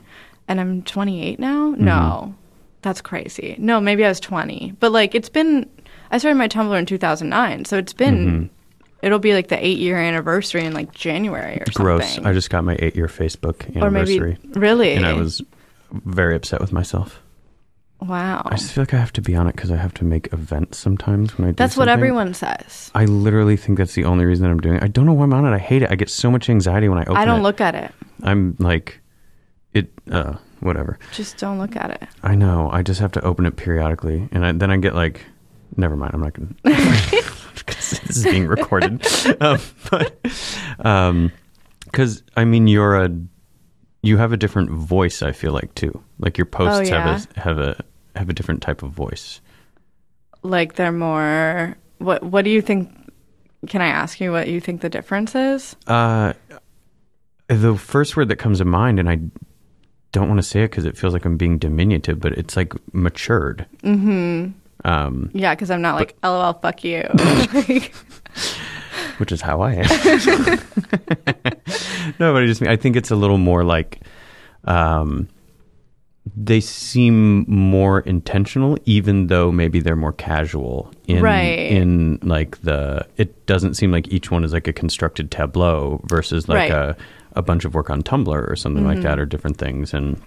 and I'm 28 now? Mm-hmm. No. That's crazy. No, maybe I was 20. But like it's been I started my Tumblr in 2009, so it's been Mhm. it'll be like the 8-year anniversary in like January or something. Gross. I just got my eight year Facebook anniversary. Or maybe- anniversary. really? And I was very upset with myself. Wow. I just feel like I have to be on it because I have to make events sometimes when I do That's what everyone says. I literally think that's the only reason that I'm doing it. I don't know why I'm on it. I hate it. I get so much anxiety when I open it. I don't look at it. I'm like, it, uh, whatever. Just don't look at it. I know. I just have to open it periodically. And I, then I get like, never mind. I'm not going to. Because this is being recorded. um, but, um, because, I mean, you're a, you have a different voice, I feel like, too. Like your posts Oh, have a, have a, have a different type of voice. Like they're more what what do you think can I ask you what you think the difference is? Uh, the first word that comes to mind, and I don't want to say it because it feels like I'm being diminutive, but it's like matured. Mhm. Um, Yeah, cuz I'm not like lol fuck you. which is how I am. no, but I just mean I think it's a little more like um, they seem more intentional, even though maybe they're more casual in Right. in like the. It doesn't seem like each one is like a constructed tableau versus like Right. a a bunch of work on Tumblr or something like Mhm. that, or different things and.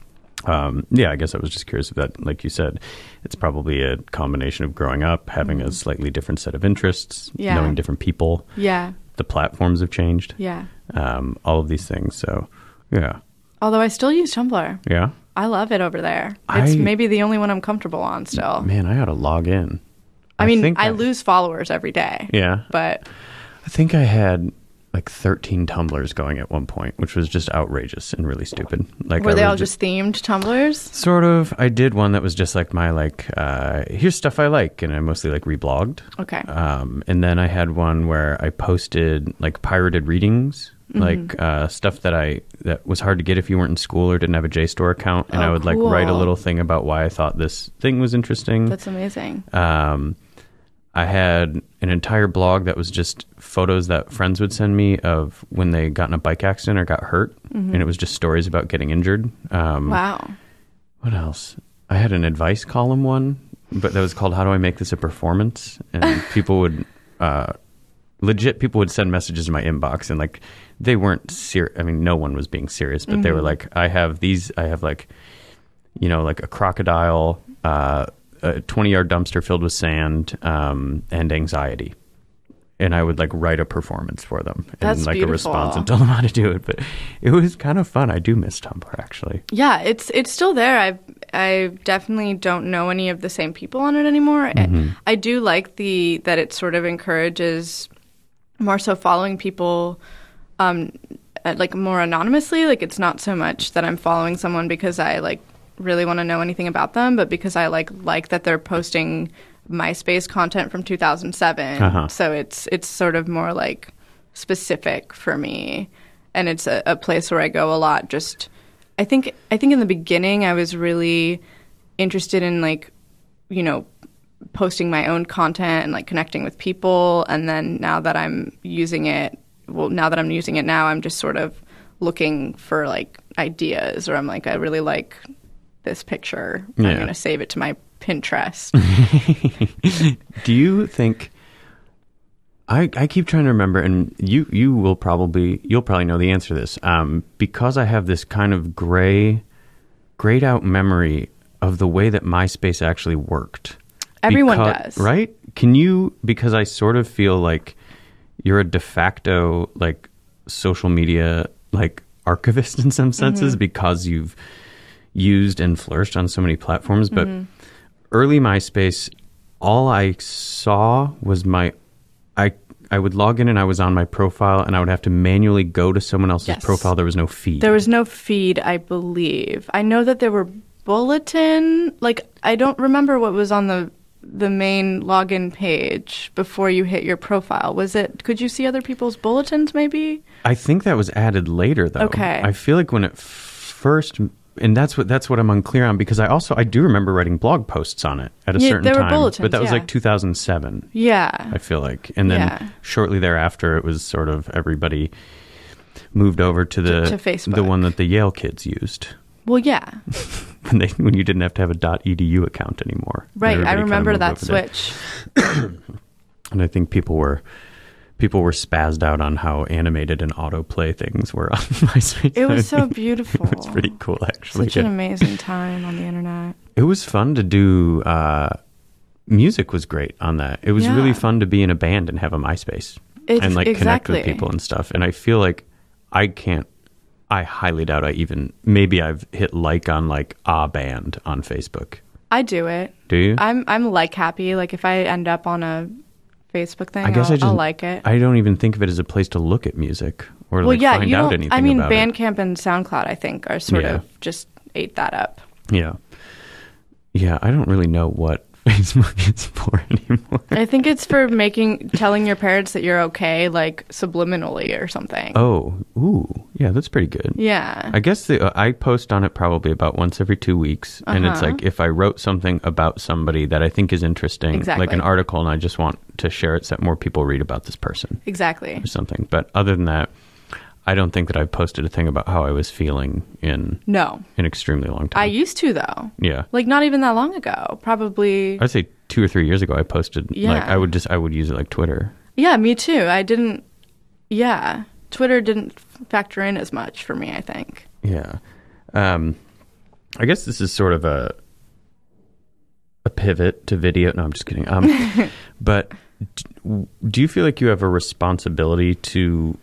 Um, yeah, I guess I was just curious if that, like you said, it's probably a combination of growing up, having a Mhm. slightly different set of interests, Yeah. knowing different people. Yeah. The platforms have changed. Yeah. Um, all of these things. So, yeah. Although I still use Tumblr. Yeah. I love it over there. It's I- maybe the only one I'm comfortable on still. Man, I ought to log in. I mean, think I, lose followers every day. Yeah. But I think I had like 13 tumblers going at one point, which was just outrageous and really stupid. Like, were they all just themed tumblers? Sort of. I did one that was just like my like uh here's stuff I like and I mostly like reblogged. Okay. Um and then I had one where I posted like pirated readings, Mhm. like uh stuff that I that was hard to get if you weren't in school or didn't have a JSTOR account and I Oh, would like write a little thing about why I thought this thing was interesting. That's amazing. Um, I had an entire blog that was just photos that friends would send me of when they got in a bike accident or got hurt, Mhm. and it was just stories about getting injured. Um, Wow. What else? I had an advice column one, but that was called "How do I make this a performance?" And people would, uh, legit, people would send messages in my inbox, and like they weren't serious. I mean, no one was being serious, but they were Mhm. like, "I have these. I have like." you know, like a crocodile, uh, a 20 yard dumpster filled with sand um, and anxiety. And I would like write a performance for them and That's like a response beautiful. and tell them how to do it. But it was kind of fun. I do miss Tumblr actually. Yeah, it's it's still there. I I definitely don't know any of the same people on it anymore. I- Mhm. I do like the that it sort of encourages more so following people um uh, like more anonymously. Like it's not so much that I'm following someone because I like really want to know anything about them, but because I like like that they're posting MySpace content from 2007. Uh-huh. So it's it's sort of more like specific for me, and it's a, a place where I go a lot. Just I think I think in the beginning I was really interested in like you know posting my own content and like connecting with people, and then now that I'm using it, well, now that I'm using it now, I'm just sort of looking for like ideas, or I'm like I really like this picture. I'm gonna save it to my Pinterest. Do you think? I, I keep trying to remember, and you you will probably you'll probably know the answer to this. Um, because I have this kind of gray, grayed out memory of the way that MySpace actually worked. Everyone Becau- does. right? Can you? Because I sort of feel like you're a de facto like social media like archivist in some senses Mhm. because you've used and flourished on so many platforms, but Mhm. early MySpace, all I saw was my, I I would log in and I was on my profile and I would have to manually go to someone else's Yes. profile. There was no feed. There was no feed, I believe. I know that there were bulletin. Like I don't remember what was on the the main login page before you hit your profile. Was it? Could you see other people's bulletins? Maybe. I think that was added later though. Okay. I feel like when it first, and that's what that's what I'm unclear on because I also I do remember writing blog posts on it at a Yeah, certain there were time, bulletins, but that was yeah. like 2007. Yeah. I feel like, and then Yeah. shortly thereafter, it was sort of everybody moved over to the to Facebook. the one that the Yale kids used. Well, yeah. when they when you didn't have to have a .edu account anymore. Right. I remember that switch. And I think people were people were spazzed out on how animated and autoplay things were on MySpace. It was so beautiful. it was pretty cool actually. Such an amazing time on the internet. It was fun to do uh music was great on that. It was Yeah. really fun to be in a band and have a MySpace It's- and like connect with people and stuff. And I feel like I can't I highly doubt I even maybe I've hit like on like a band on Facebook. I do it. Do you? I'm I'm like happy. Like if I end up on a Facebook thing, I guess will I just I'll like it. I don't even think of it as a place to look at music or well, like yeah, find you out anything I mean, about it. Bandcamp and SoundCloud, I think, are sort Yeah. of just ate that up. Yeah, yeah. I don't really know what Facebook is for anymore. I think it's for making telling your parents that you're okay, like subliminally or something. Oh, ooh, yeah, that's pretty good. Yeah. I guess the, uh, I post on it probably about once every two weeks, and it's Uh-huh. like if I wrote something about somebody that I think is interesting, like an article, and I just want to share it so that more people read about this person Exactly. or something. But other than that, I don't think that I've posted a thing about how I was feeling in No. an extremely long time. I used to though. yeah. Like not even that long ago. Probably. I'd say two or three years ago, I posted like Yeah. I would just I would use it like Twitter. Yeah, me too. I didn't. Yeah, Twitter didn't factor in as much for me. I think. Yeah, um, I guess this is sort of a a pivot to video. No, I'm just kidding. Um, but do you feel like you have a responsibility to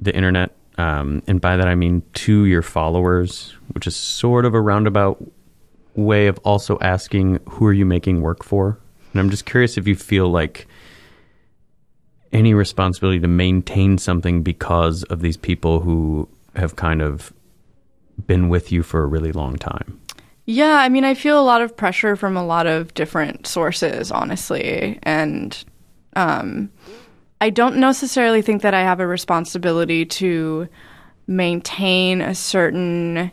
the internet? Um, and by that I mean to your followers, which is sort of a roundabout way of also asking who are you making work for. And I'm just curious if you feel like any responsibility to maintain something because of these people who have kind of been with you for a really long time. Yeah, I mean, I feel a lot of pressure from a lot of different sources, honestly, and um, I don't necessarily think that I have a responsibility to maintain a certain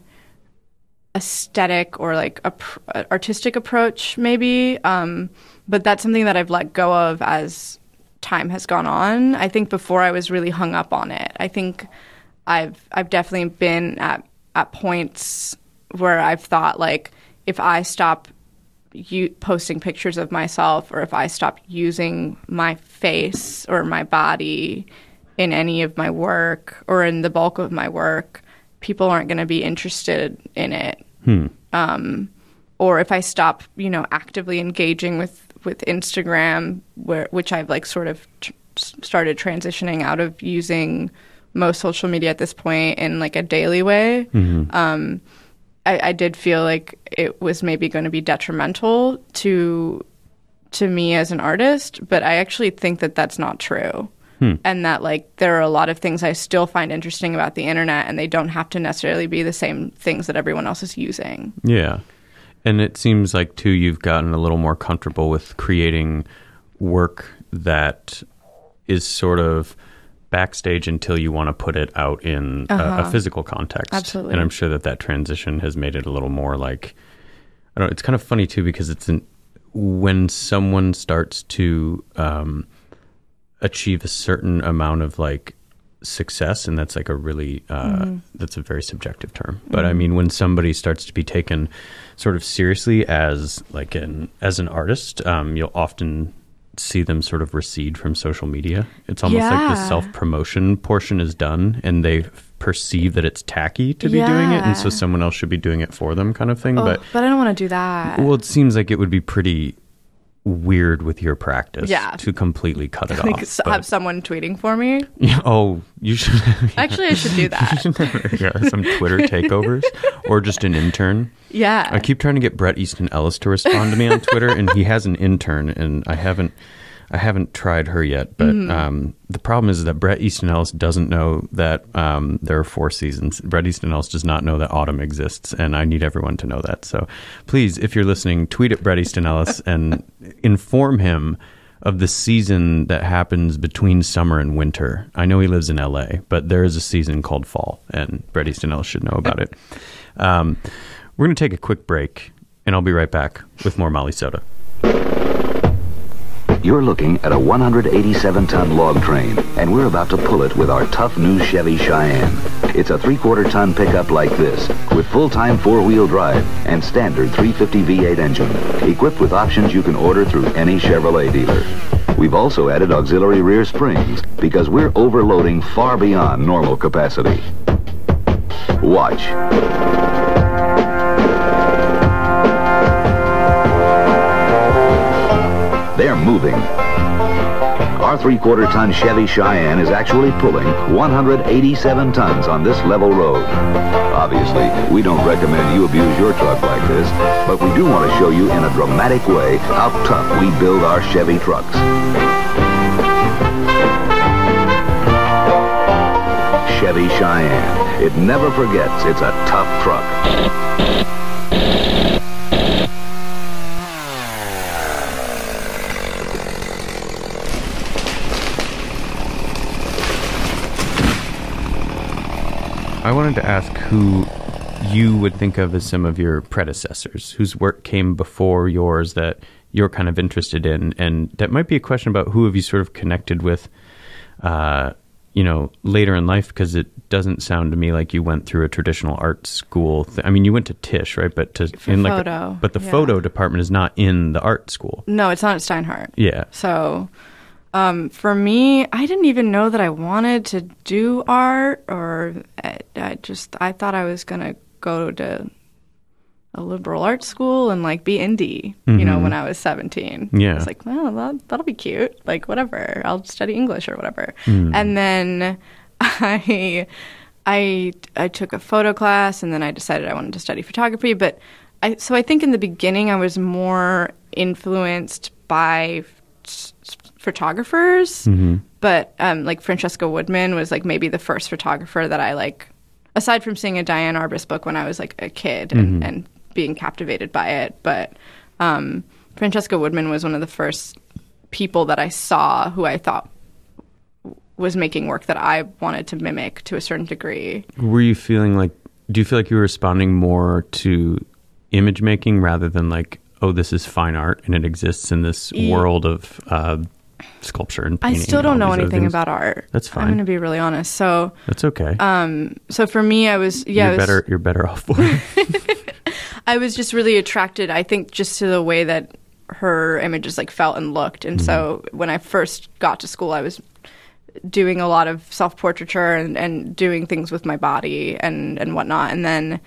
aesthetic or like a pr- artistic approach, maybe. Um, but that's something that I've let go of as time has gone on. I think before I was really hung up on it. I think I've I've definitely been at at points where I've thought like if I stop you posting pictures of myself or if I stop using my face or my body in any of my work or in the bulk of my work, people aren't going to be interested in it. Hmm. Um, or if I stop, you know, actively engaging with with Instagram, where which I've like sort of tr- started transitioning out of using most social media at this point in like a daily way. Um, I, I did feel like it was maybe going to be detrimental to to me as an artist, but I actually think that that's not true. Hmm. And that like there are a lot of things I still find interesting about the internet and they don't have to necessarily be the same things that everyone else is using. Yeah. And it seems like, too, you've gotten a little more comfortable with creating work that is sort of backstage until you want to put it out in a, a Uh-huh. physical context. Absolutely. And I'm sure that that transition has made it a little more like, I don't know, it's kind of funny, too, because it's an, when someone starts to um, achieve a certain amount of like success and that's like a really uh, that's a very subjective term but i mean when somebody starts to be taken sort of seriously as like an as an artist um, you'll often see them sort of recede from social media. It's almost like the self-promotion portion is done and they perceive that it's tacky to be doing it and so someone else should be doing it for them kind of thing Oh, but but I don't want to do that. well, it seems like it would be pretty weird with your practice Yeah. to completely cut it like off. s- but- have someone tweeting for me. Yeah, oh, you should Actually, I should do that. yeah, some Twitter takeovers or just an intern. Yeah. I keep trying to get Bret Easton Ellis to respond to me on Twitter, and he has an intern, and I haven't. I haven't tried her yet, but Mm-hmm. um, the problem is that Bret Easton Ellis doesn't know that um, there are four seasons. Bret Easton Ellis does not know that autumn exists, and I need everyone to know that. So please, if you're listening, tweet at Bret Easton Ellis and inform him of the season that happens between summer and winter. I know he lives in LA, but there is a season called fall, and Bret Easton Ellis should know about it. Um, we're going to take a quick break, and I'll be right back with more Molly Soda. You're looking at a 187 ton log train, and we're about to pull it with our tough new Chevy Cheyenne. It's a three quarter ton pickup like this, with full time four wheel drive and standard 350 V8 engine, equipped with options you can order through any Chevrolet dealer. We've also added auxiliary rear springs because we're overloading far beyond normal capacity. Watch. They're moving. Our three-quarter ton Chevy Cheyenne is actually pulling 187 tons on this level road. Obviously, we don't recommend you abuse your truck like this, but we do want to show you in a dramatic way how tough we build our Chevy trucks. Chevy Cheyenne. It never forgets it's a tough truck. I wanted to ask who you would think of as some of your predecessors, whose work came before yours that you're kind of interested in, and that might be a question about who have you sort of connected with, uh, you know, later in life, because it doesn't sound to me like you went through a traditional art school. Th- I mean, you went to Tisch, right? But to For in like, photo, but the yeah. photo department is not in the art school. No, it's not at Steinhardt. Yeah. So, um, for me, I didn't even know that I wanted to do art, or I, I just I thought I was gonna go to a liberal arts school and like be indie. You know, when mm-hmm. I was seventeen. Yeah. I was like, well, that, that'll be cute. Like, whatever. I'll study English or whatever. Hmm. And then I. I I took a photo class and then I decided I wanted to study photography. But I so I think in the beginning I was more influenced by photographers. But um, like Francesca Woodman was like maybe the first photographer that I like, aside from seeing a Diane Arbus book when I was like a kid and, and being captivated by it. But um, Francesca Woodman was one of the first people that I saw who I thought was making work that I wanted to mimic to a certain degree. Were you feeling like? Do you feel like you were responding more to image making rather than like, oh, this is fine art and it exists in this Ye- world of uh, sculpture and I still don't know anything about art. That's fine. I'm going to be really honest. So, That's okay. um, so for me, I was yeah, you're was, better. You're better off for it. I was just really attracted. I think just to the way that her images like felt and looked. And so Mm-hmm. when I first got to school, I was doing a lot of self portraiture and, and doing things with my body and and whatnot. And then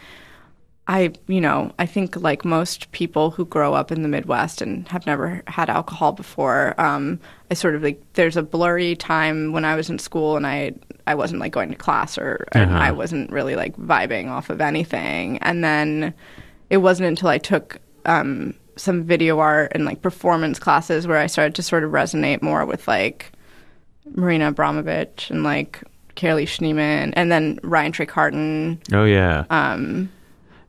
I, you know, I think like most people who grow up in the Midwest and have never had alcohol before, um, I sort of like there's a blurry time when I was in school and I I wasn't like going to class or and Uh-huh. I wasn't really like vibing off of anything. And then it wasn't until I took um, some video art and like performance classes where I started to sort of resonate more with like Marina Abramovich and like Carolee Schneemann and then Ryan Trecartin. Oh yeah. Um,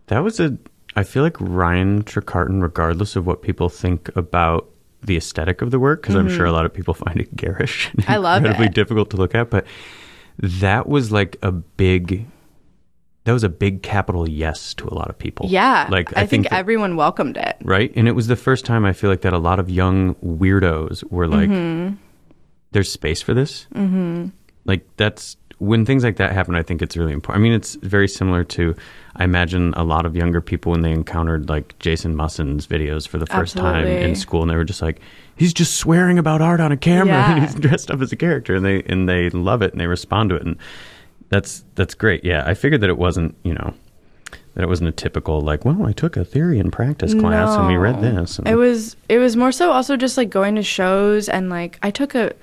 That was a. I feel like Ryan Trecartin, regardless of what people think about the aesthetic of the work, because I'm Mhm. sure a lot of people find it garish, and I love incredibly it. difficult to look at. But that was like a big. That was a big capital yes to a lot of people. yeah, like I, think, that- everyone welcomed it. right, and it was the first time I feel like that a lot of young weirdos were like, Mhm. "There's space for this." Mhm. like that's when things like that happen i think it's really important i mean it's very similar to i imagine a lot of younger people when they encountered like Jayson Musson's videos for the first time in school and they were just like he's just swearing about art on a camera. And he's dressed up as a character and they and they love it and they respond to it and that's that's great. Yeah i figured that it wasn't you know that it wasn't a typical like well i took a theory and practice class and we read this and It was it was more so also just like going to shows and like I took a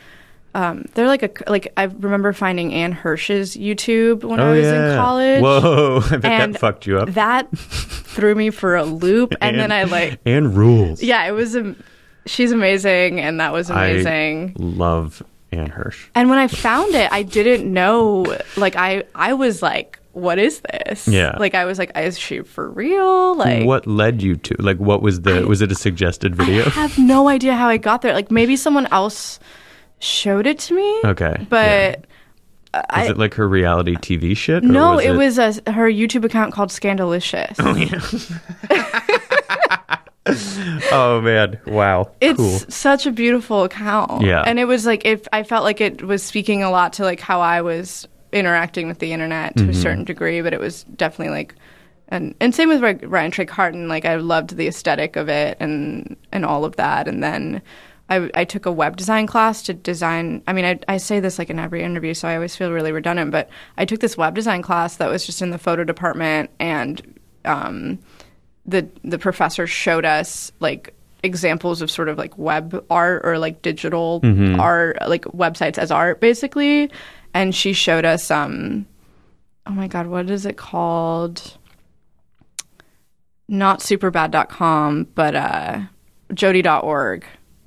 um they're like a like I remember finding Ann Hirsch's YouTube when I Oh, was yeah. in college. Whoa, I bet that fucked you up. That threw me for a loop and, then I like Ann rules Yeah, it was am- she's amazing and that was amazing. I love Ann Hirsch. and when I found it, I didn't know like I I was like what is this? Yeah. Like I was like is she for real? Like what led you to like what was the was it a suggested video? I have no idea how I got there. Like maybe someone else showed it to me. Okay. But I Is it like her reality TV shit? or no, it, was a, her YouTube account called Scandalishious. Oh yeah. oh man! Wow. It's cool. such a beautiful account. Yeah. And it was like if I felt like it was speaking a lot to like how I was interacting with the internet to Mhm. a certain degree, but it was definitely like and and same with Ryan Trecartin, like I loved the aesthetic of it and and all of that. And then I, I took a web design class to design. I mean, I, I say this like in every interview, so I always feel really redundant. But I took this web design class that was just in the photo department, and um, the the professor showed us like examples of sort of like web art or like digital Mhm. art, like websites as art, basically. And she showed us um, oh my god, what is it called? Not superbad.com, but uh, jodi.org.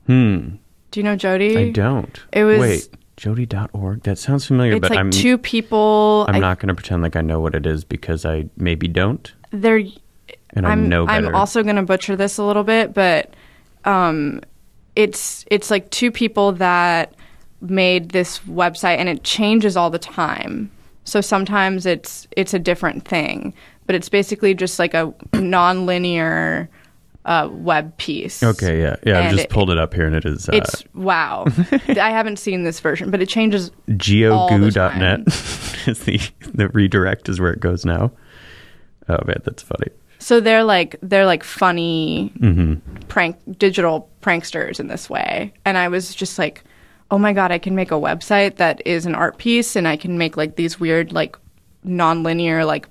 Hmm. Do you know jodi? I don't. It was wait. jodi.org. That sounds familiar, It's but like I'm two people. I'm I- not going to pretend like I know what it is because I maybe don't, They're. and I I'm know better. I'm also going to butcher this a little bit, but um, it's it's like two people that made this website, and it changes all the time. So sometimes it's it's a different thing, but it's basically just like a non-linear uh, web piece. okay. Yeah. Yeah. I've just it- pulled it up here, and it is. Uh, It's wow. I haven't seen this version, but it changes geogoo.net is the the redirect is where it goes now. Oh man, that's funny. So they're like they're like funny hmm prank digital pranksters in this way. And I was just like, "Oh my god, I can make a website that is an art piece and I can make like these weird like non-linear like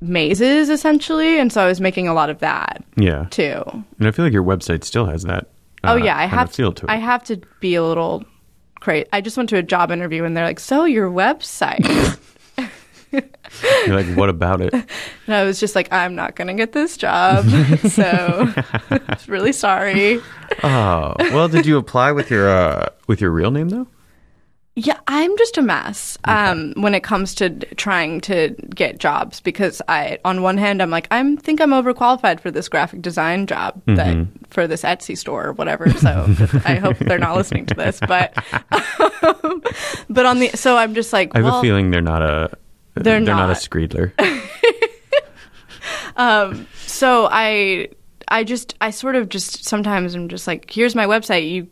mazes essentially." And so I was making a lot of that Yeah. too. And I feel like your website still has that. oh uh, yeah, I have feel to it. I have to be a little crazy. I just went to a job interview and they're like, "So your website?" You're like, what about it? and I was just like, "I'm not going to get this job." so really sorry. Oh well, did you apply with your uh, with your real name though? Yeah, I'm just a mess um, when it comes to trying to get jobs because I, on one hand, I'm like, I think I'm overqualified for this graphic design job that Mhm. for this Etsy store or whatever. So I hope they're not listening to this, but but on the so I'm just like, I have well, a feeling they're not a They're not. a. Screedler. um, so I I just I sort of just sometimes I'm just like, here's my website. You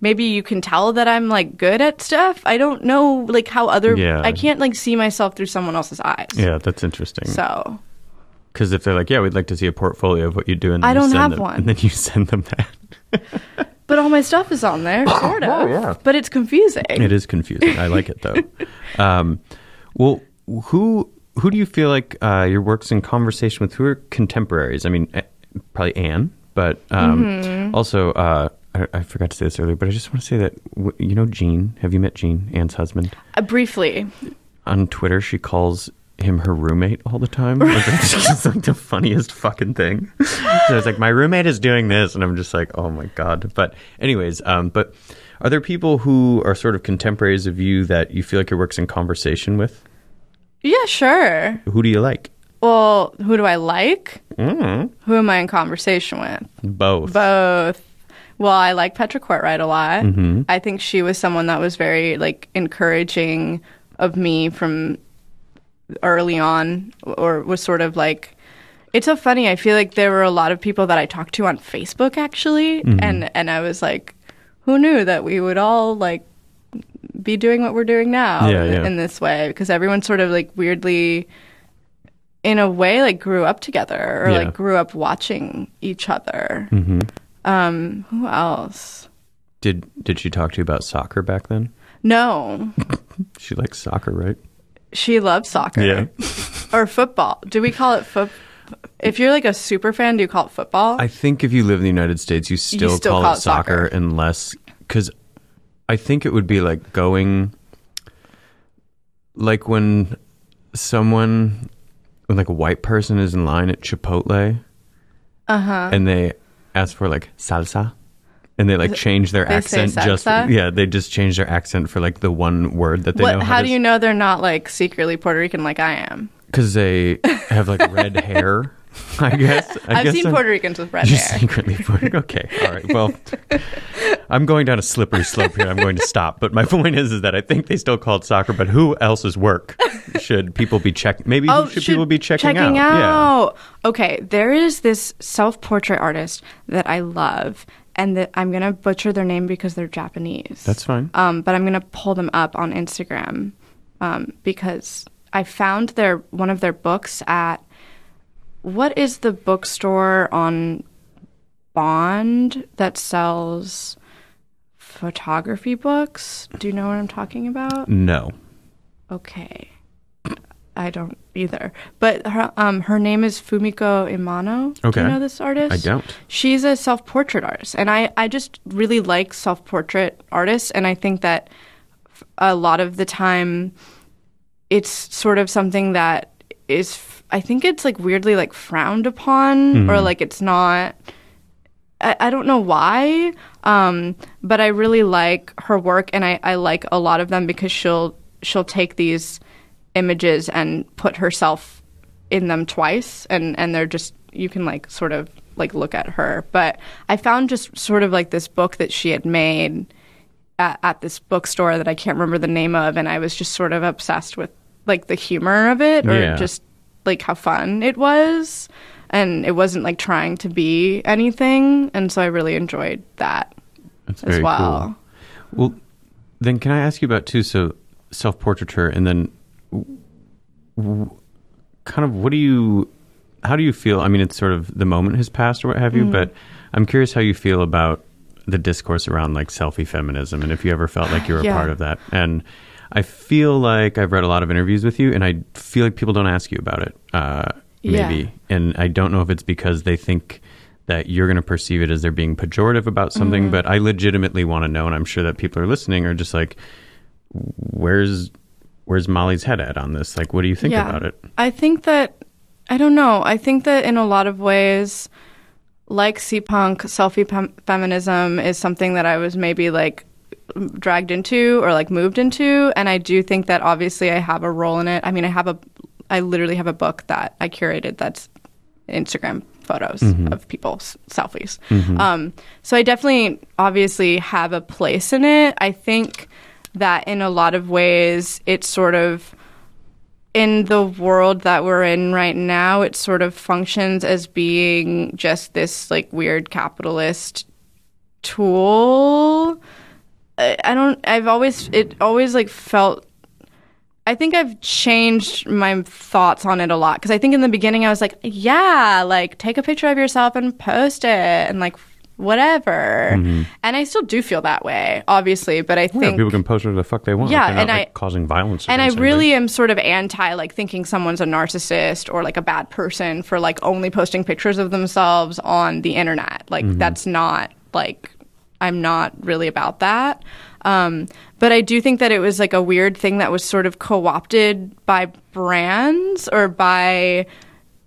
maybe you can tell that I'm like good at stuff. I don't know like how other Yeah. I can't like see myself through someone else's eyes. yeah, that's interesting. So because if they're like, yeah, we'd like to see a portfolio of what you do, and I then you don't send have them- one. and then you send them that. But all my stuff is on there, sort of. Oh, yeah. But it's confusing. It is confusing. I like it though. um, well, who who do you feel like uh, your work's in conversation with? Who are contemporaries? I mean, eh, probably Ann, but um, Mhm. also uh, I, I forgot to say this earlier, but I just want to say that you know Jean. Have you met Jean, Ann's husband? Uh, briefly. On Twitter, she calls him her roommate all the time. It's just like the funniest fucking thing. So it's like my roommate is doing this, and I'm just like, oh my god. But anyways, um, but are there people who are sort of contemporaries of you that you feel like your work's in conversation with? Yeah, sure. Who do you like? Well, who do I like? Mm, Who am I in conversation with? both. Both. Well, I like Petra Cortright a lot. Mhm. I think she was someone that was very like encouraging of me from early on, or was sort of like. It's so funny. I feel like there were a lot of people that I talked to on Facebook actually, Mhm. and and I was like, who knew that we would all like be doing what we're doing now Yeah, in, yeah. in this way because everyone sort of like weirdly in a way like grew up together or Yeah. like grew up watching each other hmm um who else Did Did she talk to you about soccer back then? no She likes soccer, right? she loves soccer Yeah. or football do we call it foot if you're like a super fan do you call it football I think if you live in the United States, you still, still call, call it it soccer, soccer. unless because I think it would be like going like when someone when like a white person is in line at Chipotle uh-huh and they ask for like salsa and they like change their They accent just yeah they just change their accent for like the one word that they know how, how do you know they're not like secretly puerto rican like i am? Because they have like red hair I guess I i've guess seen I'm- puerto ricans with red hair secretly Puerto Okay, all right. Well, I'm going down a slippery slope here. I'm going to stop. But my point is, is that I think they still call it soccer. But who else's work should people be checking? Maybe who should, people be checking, Oh, checking out? out. Okay, there is this self-portrait artist that I love, and that I'm gonna butcher their name because they're Japanese. That's fine. Um, but I'm gonna pull them up on Instagram um, because I found their one of their books at what is the bookstore on Bond that sells photography books? Do you know what I'm talking about? No. Okay. I don't either. But her um her name is Fumiko Imano. Okay. Do you know this artist? I don't. She's a self-portrait artist and I I just really like self-portrait artists and I think that a lot of the time it's sort of something that is I think it's like weirdly like frowned upon or Mhm. like it's not I, I don't know why, um, but I really like her work, and I, I like a lot of them because she'll she'll take these images and put herself in them twice, and and they're just you can like sort of like look at her. But I found just sort of like this book that she had made at, at this bookstore that I can't remember the name of, and I was just sort of obsessed with like the humor of it, or Yeah. just like how fun it was and it wasn't like trying to be anything and so i really enjoyed that That's as well cool. Well, then can I ask you about too? So self portraiture, and then w- kind of what do you, how do you feel? I mean, it's sort of the moment has passed or what have you, Mhm. but I'm curious how you feel about the discourse around like selfie feminism, and if you ever felt like you were a part of that. And I feel like I've read a lot of interviews with you, and I feel like people don't ask you about it. Uh, Yeah. maybe, and I don't know if it's because they think that you're going to perceive it as they're being pejorative about something, Mhm. but I legitimately want to know, and I'm sure that people are listening are just like, where's where's Molly's head at on this? Like, what do you think Yeah. about it? i think that i don't know i think that in a lot of ways like seapunk selfie pem- feminism is something that i was maybe like dragged into or like moved into and i do think that obviously i have a role in it i mean i have a i literally have a book that i curated that's instagram photos Mhm. of people's selfies Mhm. um, so i definitely obviously have a place in it i think that in a lot of ways it's sort of in the world that we're in right now, it sort of functions as being just this like weird capitalist tool. I, don't. I've always it always like felt. I think I've changed my thoughts on it a lot because I think in the beginning I was like, yeah, like take a picture of yourself and post it and like whatever. Mhm. And I still do feel that way, obviously, but I Yeah, think people can post whatever the fuck they want. Yeah, not, and like, I- causing violence. and I really am sort of anti like thinking someone's a narcissist or like a bad person for like only posting pictures of themselves on the internet. Like Mm-hmm. Mhm. that's not like I'm not really about that. Um, but I do think that it was like a weird thing that was sort of co-opted by brands or by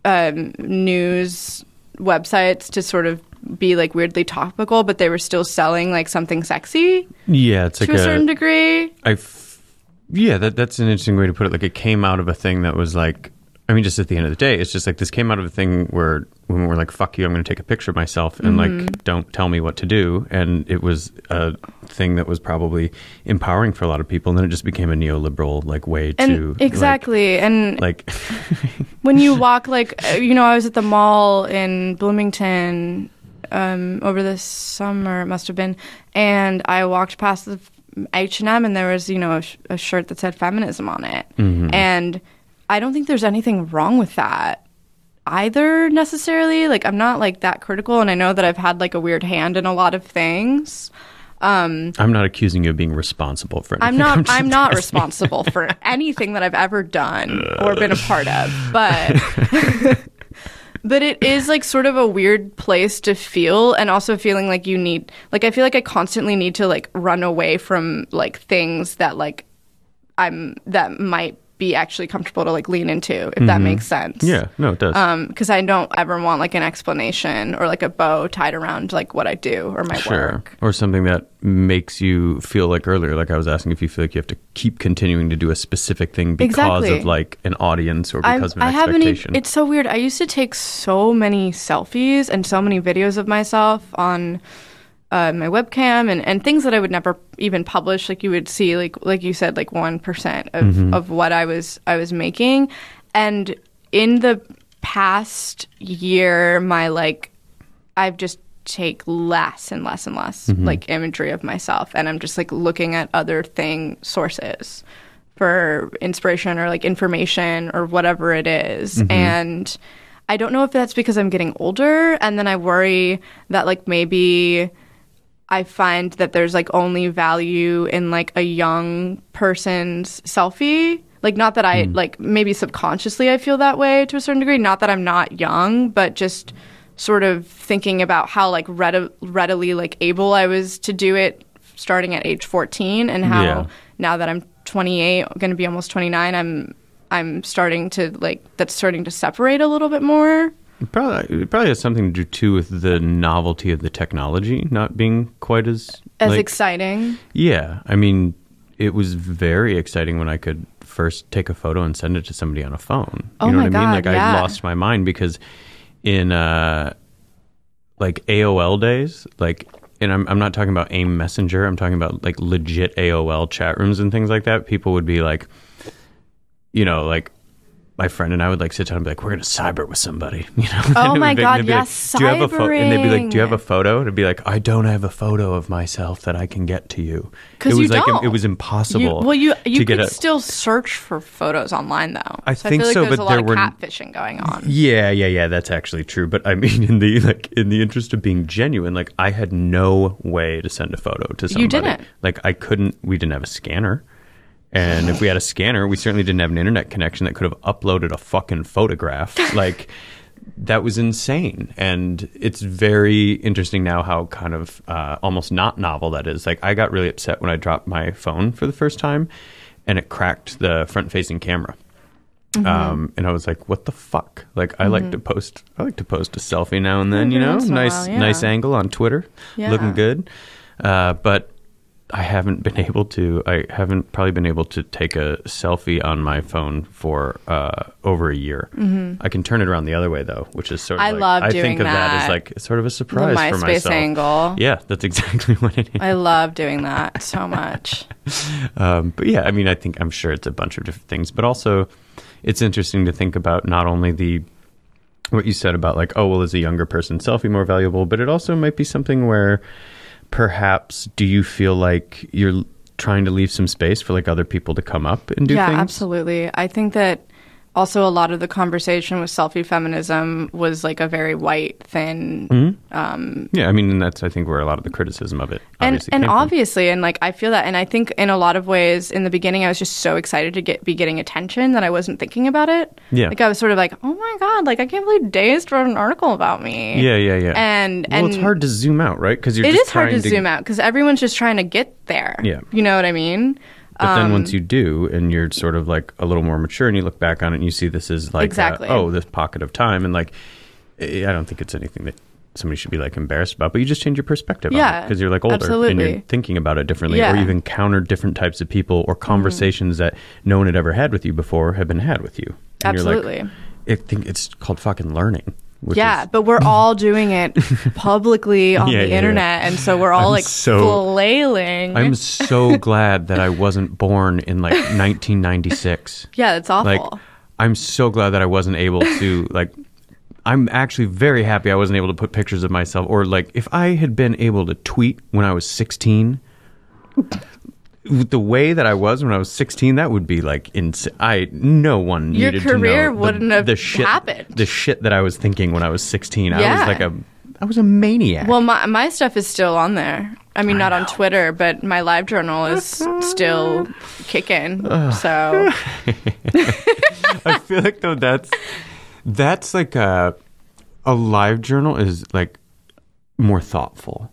um, news websites to sort of be like weirdly topical, but they were still selling like something sexy Yeah, it's to like a certain degree. I f- yeah, that that's an interesting way to put it. Like it came out of a thing that was like, I mean, just at the end of the day, it's just like this came out of a thing where when we're like, "Fuck you," I'm going to take a picture of myself and Mhm. like, don't tell me what to do. And it was a thing that was probably empowering for a lot of people, and then it just became a neoliberal like way to And like- exactly, and like, when you walk like you know i was at the mall in bloomington um, over the summer it must have been and i walked past the h&m and there was you know a, sh- a shirt that said feminism on it Mhm. and i don't think there's anything wrong with that either necessarily like i'm not like that critical and i know that i've had like a weird hand in a lot of things um, I'm not accusing you of being responsible for anything. I'm not. just I'm not responsible for anything that I've ever done or been a part of, but but it is like sort of a weird place to feel, and also feeling like you need. Like I feel like I constantly need to like run away from like things that like I'm that might be actually comfortable to like lean into, if that Mhm. makes sense. Yeah, no, it does. Um, because I don't ever want like an explanation or like a bow tied around like what I do or my sure. work. Or something that makes you feel like earlier, like I was asking if you feel like you have to keep continuing to do a specific thing because Exactly. of like an audience or I'm- because of an I haven't. expectation. It's so weird. I used to take so many selfies and so many videos of myself on uh, my webcam and, and things that I would never even publish. Like you would see, like like you said, like one percent of Mhm. of what I was I was making, and in the past year, my like I've just take less and less and less Mhm. like imagery of myself and I'm just like looking at other thing sources for inspiration or like information or whatever it is. Mhm. and I don't know if that's because I'm getting older and then I worry that like maybe I find that there's like only value in like a young person's selfie. Like not that I hmm. like maybe subconsciously I feel that way to a certain degree. Not that I'm not young, but just sort of thinking about how like readi- readily like able I was to do it starting at age 14 and how Yeah. now that I'm 28, going to be almost 29, I'm I'm starting to like that's starting to separate a little bit more. Probably it probably has something to do too with the novelty of the technology not being quite as As like, exciting. Yeah, I mean, it was very exciting when I could first take a photo and send it to somebody on a phone. Oh you know my what I mean? God, Like yeah. I lost my mind because in uh like AOL days, like and I'm I'm not talking about AIM Messenger, I'm talking about like legit AOL chat rooms and things like that. People would be like you know, like my friend and I would like sit down and be like, "We're gonna cyber with somebody," you know. Oh my God, they'd like, "Do you have a photo?" And they'd be like, "Do you have a photo?" And it'd be like, "I don't have a photo of myself that I can get to you." Because it was you like don't. it was impossible. You, well, you you to could a, still search for photos online though. I so think I feel like so, but a lot there of were- catfishing going on. Yeah, yeah, yeah. That's actually true. But I mean, in the like, in the interest of being genuine, like, I had no way to send a photo to somebody. You didn't. Like, I couldn't. We didn't have a scanner. And if we had a scanner, we certainly didn't have an internet connection that could have uploaded a fucking photograph. Like, that was insane. And it's very interesting now how kind of uh, almost not novel that is. Like, I got really upset when I dropped my phone for the first time and it cracked the front facing camera. Mm-hmm. Mhm. Um, and I was like, "What the fuck?" Like, I like Mhm. to post. I like to post a selfie now and then. You know, once in a nice, while, yeah. nice angle on Twitter, Yeah. looking good. Uh, but I haven't been able to. I haven't probably been able to take a selfie on my phone for uh, over a year. Mhm. I can turn it around the other way though, which is sort of. I like, love I think of that as like sort of a surprise for MySpace myself. angle. Yeah, that's exactly what it is. I love doing that so much. um, but yeah, I mean, I think I'm sure it's a bunch of different things, but also it's interesting to think about not only the what you said about like, oh well, is a younger person selfie more valuable, but it also might be something where perhaps do you feel like you're trying to leave some space for like other people to come up and do yeah, things? absolutely. I think that also a lot of the conversation with selfie feminism was like a very white, thin, Mhm. um, Yeah, I mean, and that's I think where a lot of the criticism of it and obviously and from. obviously, and like I feel that, and I think in a lot of ways, in the beginning, I was just so excited to get be getting attention that I wasn't thinking about it. Yeah. like I was sort of like, oh my god, like I can't believe Dazed wrote an article about me. Yeah, yeah, yeah. And well, and it's hard to zoom out, right? Because you're it just is hard to, trying zoom out because everyone's just trying to get there. Yeah. you know what I mean. But then Um, once you do, and you're sort of like a little more mature, and you look back on it, and you see this is like, Exactly. oh, this pocket of time, and like, I don't think it's anything that somebody should be like embarrassed about, but you just change your perspective Yeah, because you're like older and you're thinking about it differently, or Yeah. Mm-hmm. you've encountered different types of people or conversations that no one had ever had with you before have been had with you. And You're Absolutely. like, I think it's called fucking learning. Yeah, is, but we're all doing it publicly on Yeah, the yeah, yeah. internet, and so we're all I'm like so- flailing. I'm so glad that I wasn't born in like 1996. yeah, it's awful. Like, I'm so glad that I wasn't able to like. I'm actually very happy I wasn't able to put pictures of myself, or like if I had been able to tweet when I was 16. With The way that I was when I was 16, that would be like ins- I no one Your needed career to know the- wouldn't have the shit, happened. The shit that I was thinking when I was 16, I was like a I was a maniac. well, my my stuff is still on there. I mean, not on Twitter, but my live journal is still kicking. So I feel like though that's that's like a a live journal is like more thoughtful.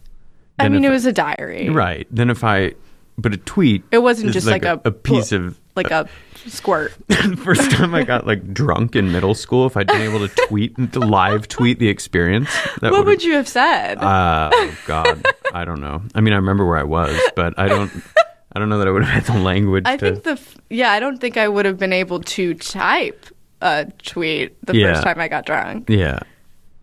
I mean, it was a diary. right. Then if I but a tweet It wasn't just like, a, a piece of like a squirt. the first time I got like drunk in middle school if I'd been able to tweet to live tweet the experience that what would've- you have said? uh, oh god I don't know I mean I remember where I was but I don't I don't know that I would have had the language I to think the yeah, I don't think I would have been able to type a tweet the Yeah. first time I got drunk. yeah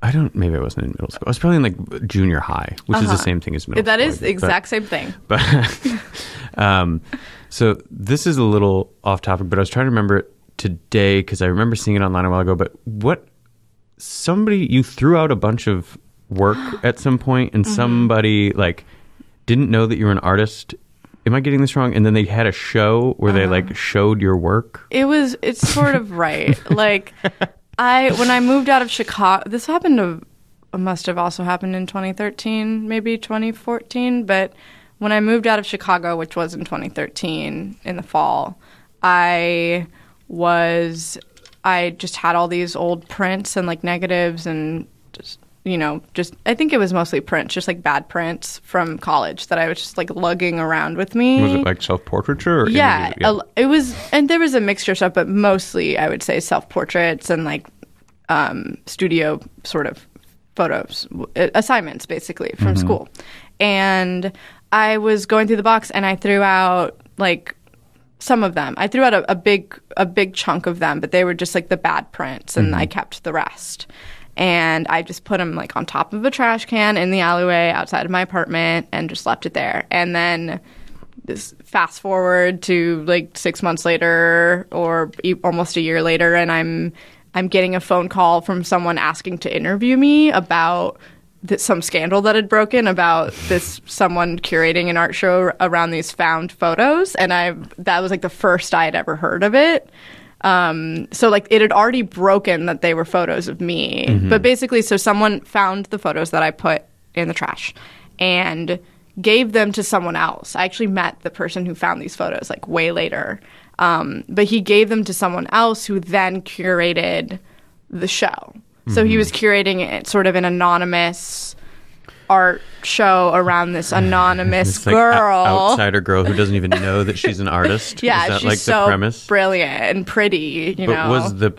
I don't maybe I wasn't in middle school I was probably in like junior high which is the Uh-huh. same thing as middle That school is I the think, but- exact same thing. But um, so this is a little off topic, but I was trying to remember it today because I remember seeing it online a while ago. But what somebody you threw out a bunch of work at some point, and Mhm. somebody like didn't know that you were an artist. Am I getting this wrong? And then they had a show where they like showed your work. It was it's sort of right. like I when I moved out of Chicago, this happened to must have also happened in 2013, maybe 2014, but when I moved out of Chicago, which was in 2013 in the fall, I was I just had all these old prints and like negatives and just you know, just I think it was mostly prints, just like bad prints from college that I was just like lugging around with me. Was it like self portraiture? Or Yeah, a- it was, and there was a mixture of stuff, but mostly I would say self portraits and like um, studio sort of photos, uh, assignments basically from Mhm. school. And I was going through the box and I threw out like some of them. I threw out a, a big a big chunk of them, but they were just like the bad prints, and Mhm. I kept the rest. And I just put them like on top of a trash can in the alleyway outside of my apartment, and just left it there. And then this fast forward to like six months later, or e- almost a year later, and I'm I'm getting a phone call from someone asking to interview me about some scandal that had broken about this someone curating an art show around these found photos, and I that was like the first I had ever heard of it. Um, so like it had already broken that they were photos of me, Mhm. but basically, so someone found the photos that I put in the trash and gave them to someone else. I actually met the person who found these photos like way later, um, but he gave them to someone else who then curated the show. So he Mhm. was curating it sort of an anonymous art show around this anonymous It's like o- girl. outsider girl who doesn't even know that she's an artist. yeah, Is that she's like so the premise? brilliant and pretty, you but know. was the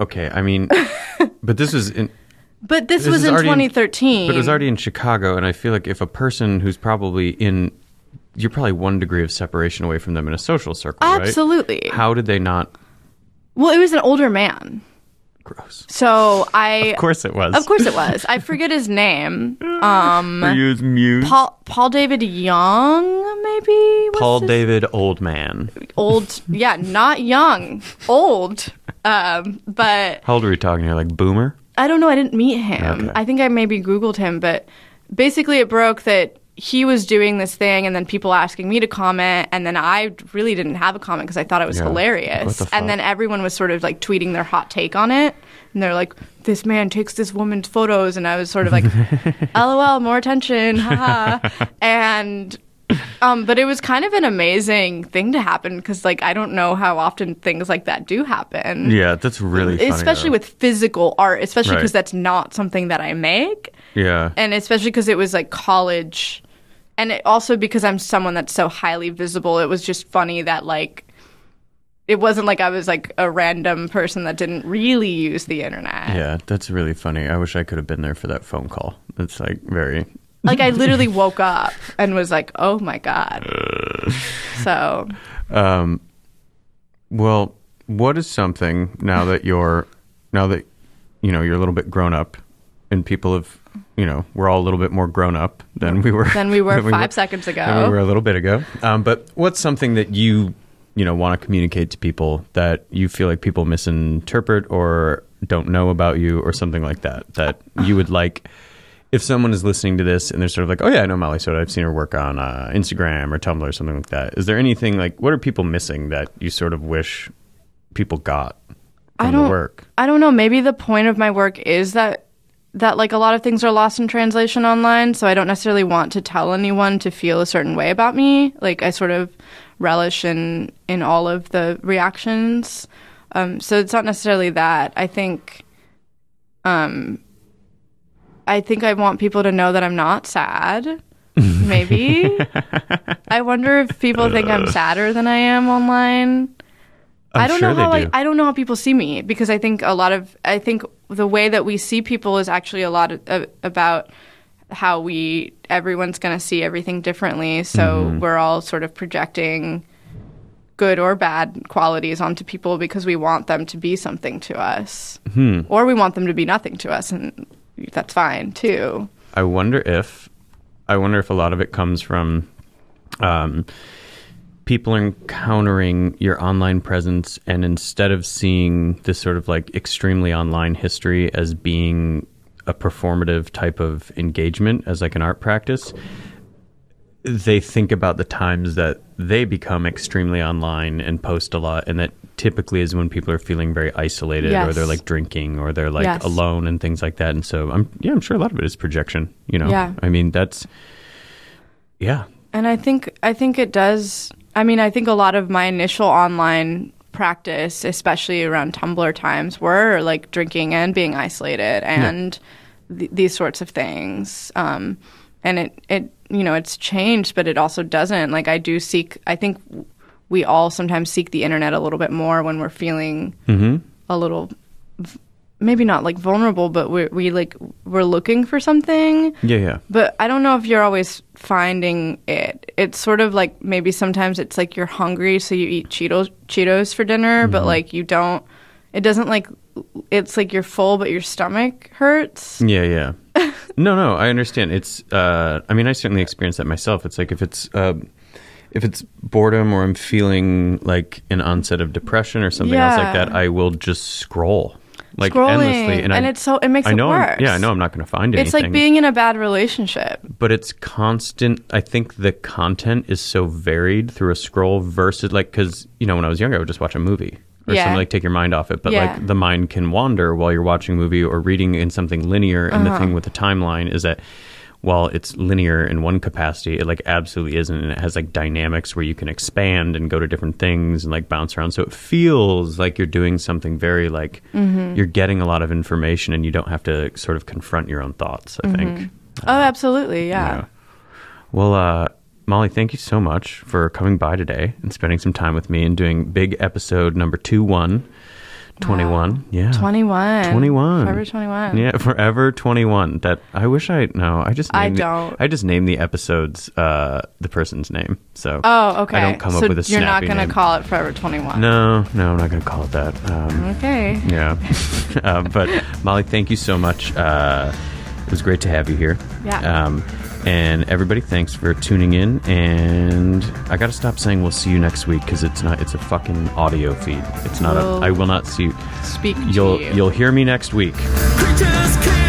okay? I mean, but this was in. but this, this was in already in- 2013. But it was already in Chicago, and I feel like if a person who's probably in, you're probably one degree of separation away from them in a social circle, right? Absolutely. How did they not? Well, it was an older man. Gross. So I. Of course it was. Of course it was. I forget his name. Um, Were you his muse? Paul Paul David Young, maybe. What's Paul his- David Old Man. Old. Yeah, not young. Old. Um, but How old are we talking here? Like boomer? I don't know. I didn't meet him. Okay. I think I maybe Googled him, but basically it broke that he was doing this thing and then people asking me to comment and then I really didn't have a comment because I thought it was Yeah. Hilarious. the? And then everyone was sort of like tweeting their hot take on it. And they're like, this man takes this woman's photos. And I was sort of like, lol, more attention. Haha. and, um, but it was kind of an amazing thing to happen because, like, I don't know how often things like that do happen. Yeah, that's really funny. especially though. with physical art, especially Right. because that's not something that I make Yeah. and especially because it was like college and it also because i'm someone that's so highly visible it was just funny that like it wasn't like i was like a random person that didn't really use the internet Yeah, that's really funny. I wish I could have been there for that phone call. It's like very. like i literally woke up and was like oh my god so Um, well, what is something now that you're now that you know you're a little bit grown up, and people have you know we're all a little bit more grown up than we were Than we were than five seconds than ago. we were a little bit ago. Um, but what's something that you you know want to communicate to people that you feel like people misinterpret or don't know about you or something like that that you would like if someone is listening to this and they're sort of like, oh yeah, I know Molly Soda. I've seen her work on uh, Instagram or Tumblr or something like that. Is there anything like what are people missing that you sort of wish people got from I don't work? I don't know. Maybe the point of my work is that that like a lot of things are lost in translation online, so I don't necessarily want to tell anyone to feel a certain way about me. Like I sort of relish in in all of the reactions. Um, so it's not necessarily that. I think um I think I want people to know that I'm not sad. Maybe. I wonder if people think I'm sadder than I am online. I'm I don't sure know how do. I, I don't know how people see me because I think a lot of I think the way that we see people is actually a lot of, uh, about how we everyone's going to see everything differently. So Mm-hmm. we're all sort of projecting good or bad qualities onto people because we want them to be something to us, Hmm. or we want them to be nothing to us, and that's fine too. I wonder if I wonder if a lot of it comes from um, people are encountering your online presence and instead of seeing this sort of like extremely online history as being a performative type of engagement as like an art practice they think about the times that they become extremely online and post a lot and that typically is when people are feeling very isolated or they're like drinking or they're like Yes. alone and things like that and so i'm yeah i'm sure a lot of it is projection you know Yeah. i mean that's yeah And I think I think it does. I mean, I think a lot of my initial online practice, especially around Tumblr times, were like drinking and being isolated and th- these sorts of things. Um, and it it you know it's changed, but it also doesn't. Like I do seek. I think we all sometimes seek the internet a little bit more when we're feeling Mhm. a little. v- Maybe not like vulnerable, but we we like we're looking for something. yeah yeah But I don't know if you're always finding it. It's sort of like maybe sometimes it's like you're hungry, so you eat Cheetos Cheetos for dinner, but Mhm. like you don't. It doesn't like. It's like you're full, but your stomach hurts. Yeah, yeah. no, no, I understand. It's. Uh, I mean, I certainly experience that myself. It's like if it's. Uh, if it's boredom or I'm feeling like an onset of depression or something else like that, I will just scroll like Scrolling, endlessly, and I, it's so- it makes I it know I'm- yeah, I know I'm not going to find anything. It's like being in a bad relationship. but it's constant. I think the content is so varied through a scroll versus like because you know when I was younger I would just watch a movie or Yeah. something like take your mind off it. But Yeah. like the mind can wander while you're watching a movie or reading in something linear. And the Uh-huh. thing with the timeline is that while it's linear in one capacity, it like absolutely isn't, and it has like dynamics where you can expand and go to different things and like bounce around. So it feels like you're doing something very like Mhm. you're getting a lot of information and you don't have to sort of confront your own thoughts. I think. Mhm. Oh, absolutely, yeah. Yeah. Well, uh, Molly, thank you so much for coming by today and spending some time with me and doing big episode number two one. 21 yeah 21. 21 Forever 21. yeah forever 21 that i wish i no i just I the- don't. i just name the episodes uh the person's name so Oh, okay. i don't come so up with a you're not gonna call it Forever 21. no no i'm not gonna call it that um Okay. yeah uh, but molly thank you so much uh it was great to have you here Yeah. um and everybody thanks for tuning in. And i gotta stop saying we'll see you next week because it's not it's a fucking audio feed. It's not We'll a i will not see you. Speak to you'll you. you'll hear me next week. Creatures can't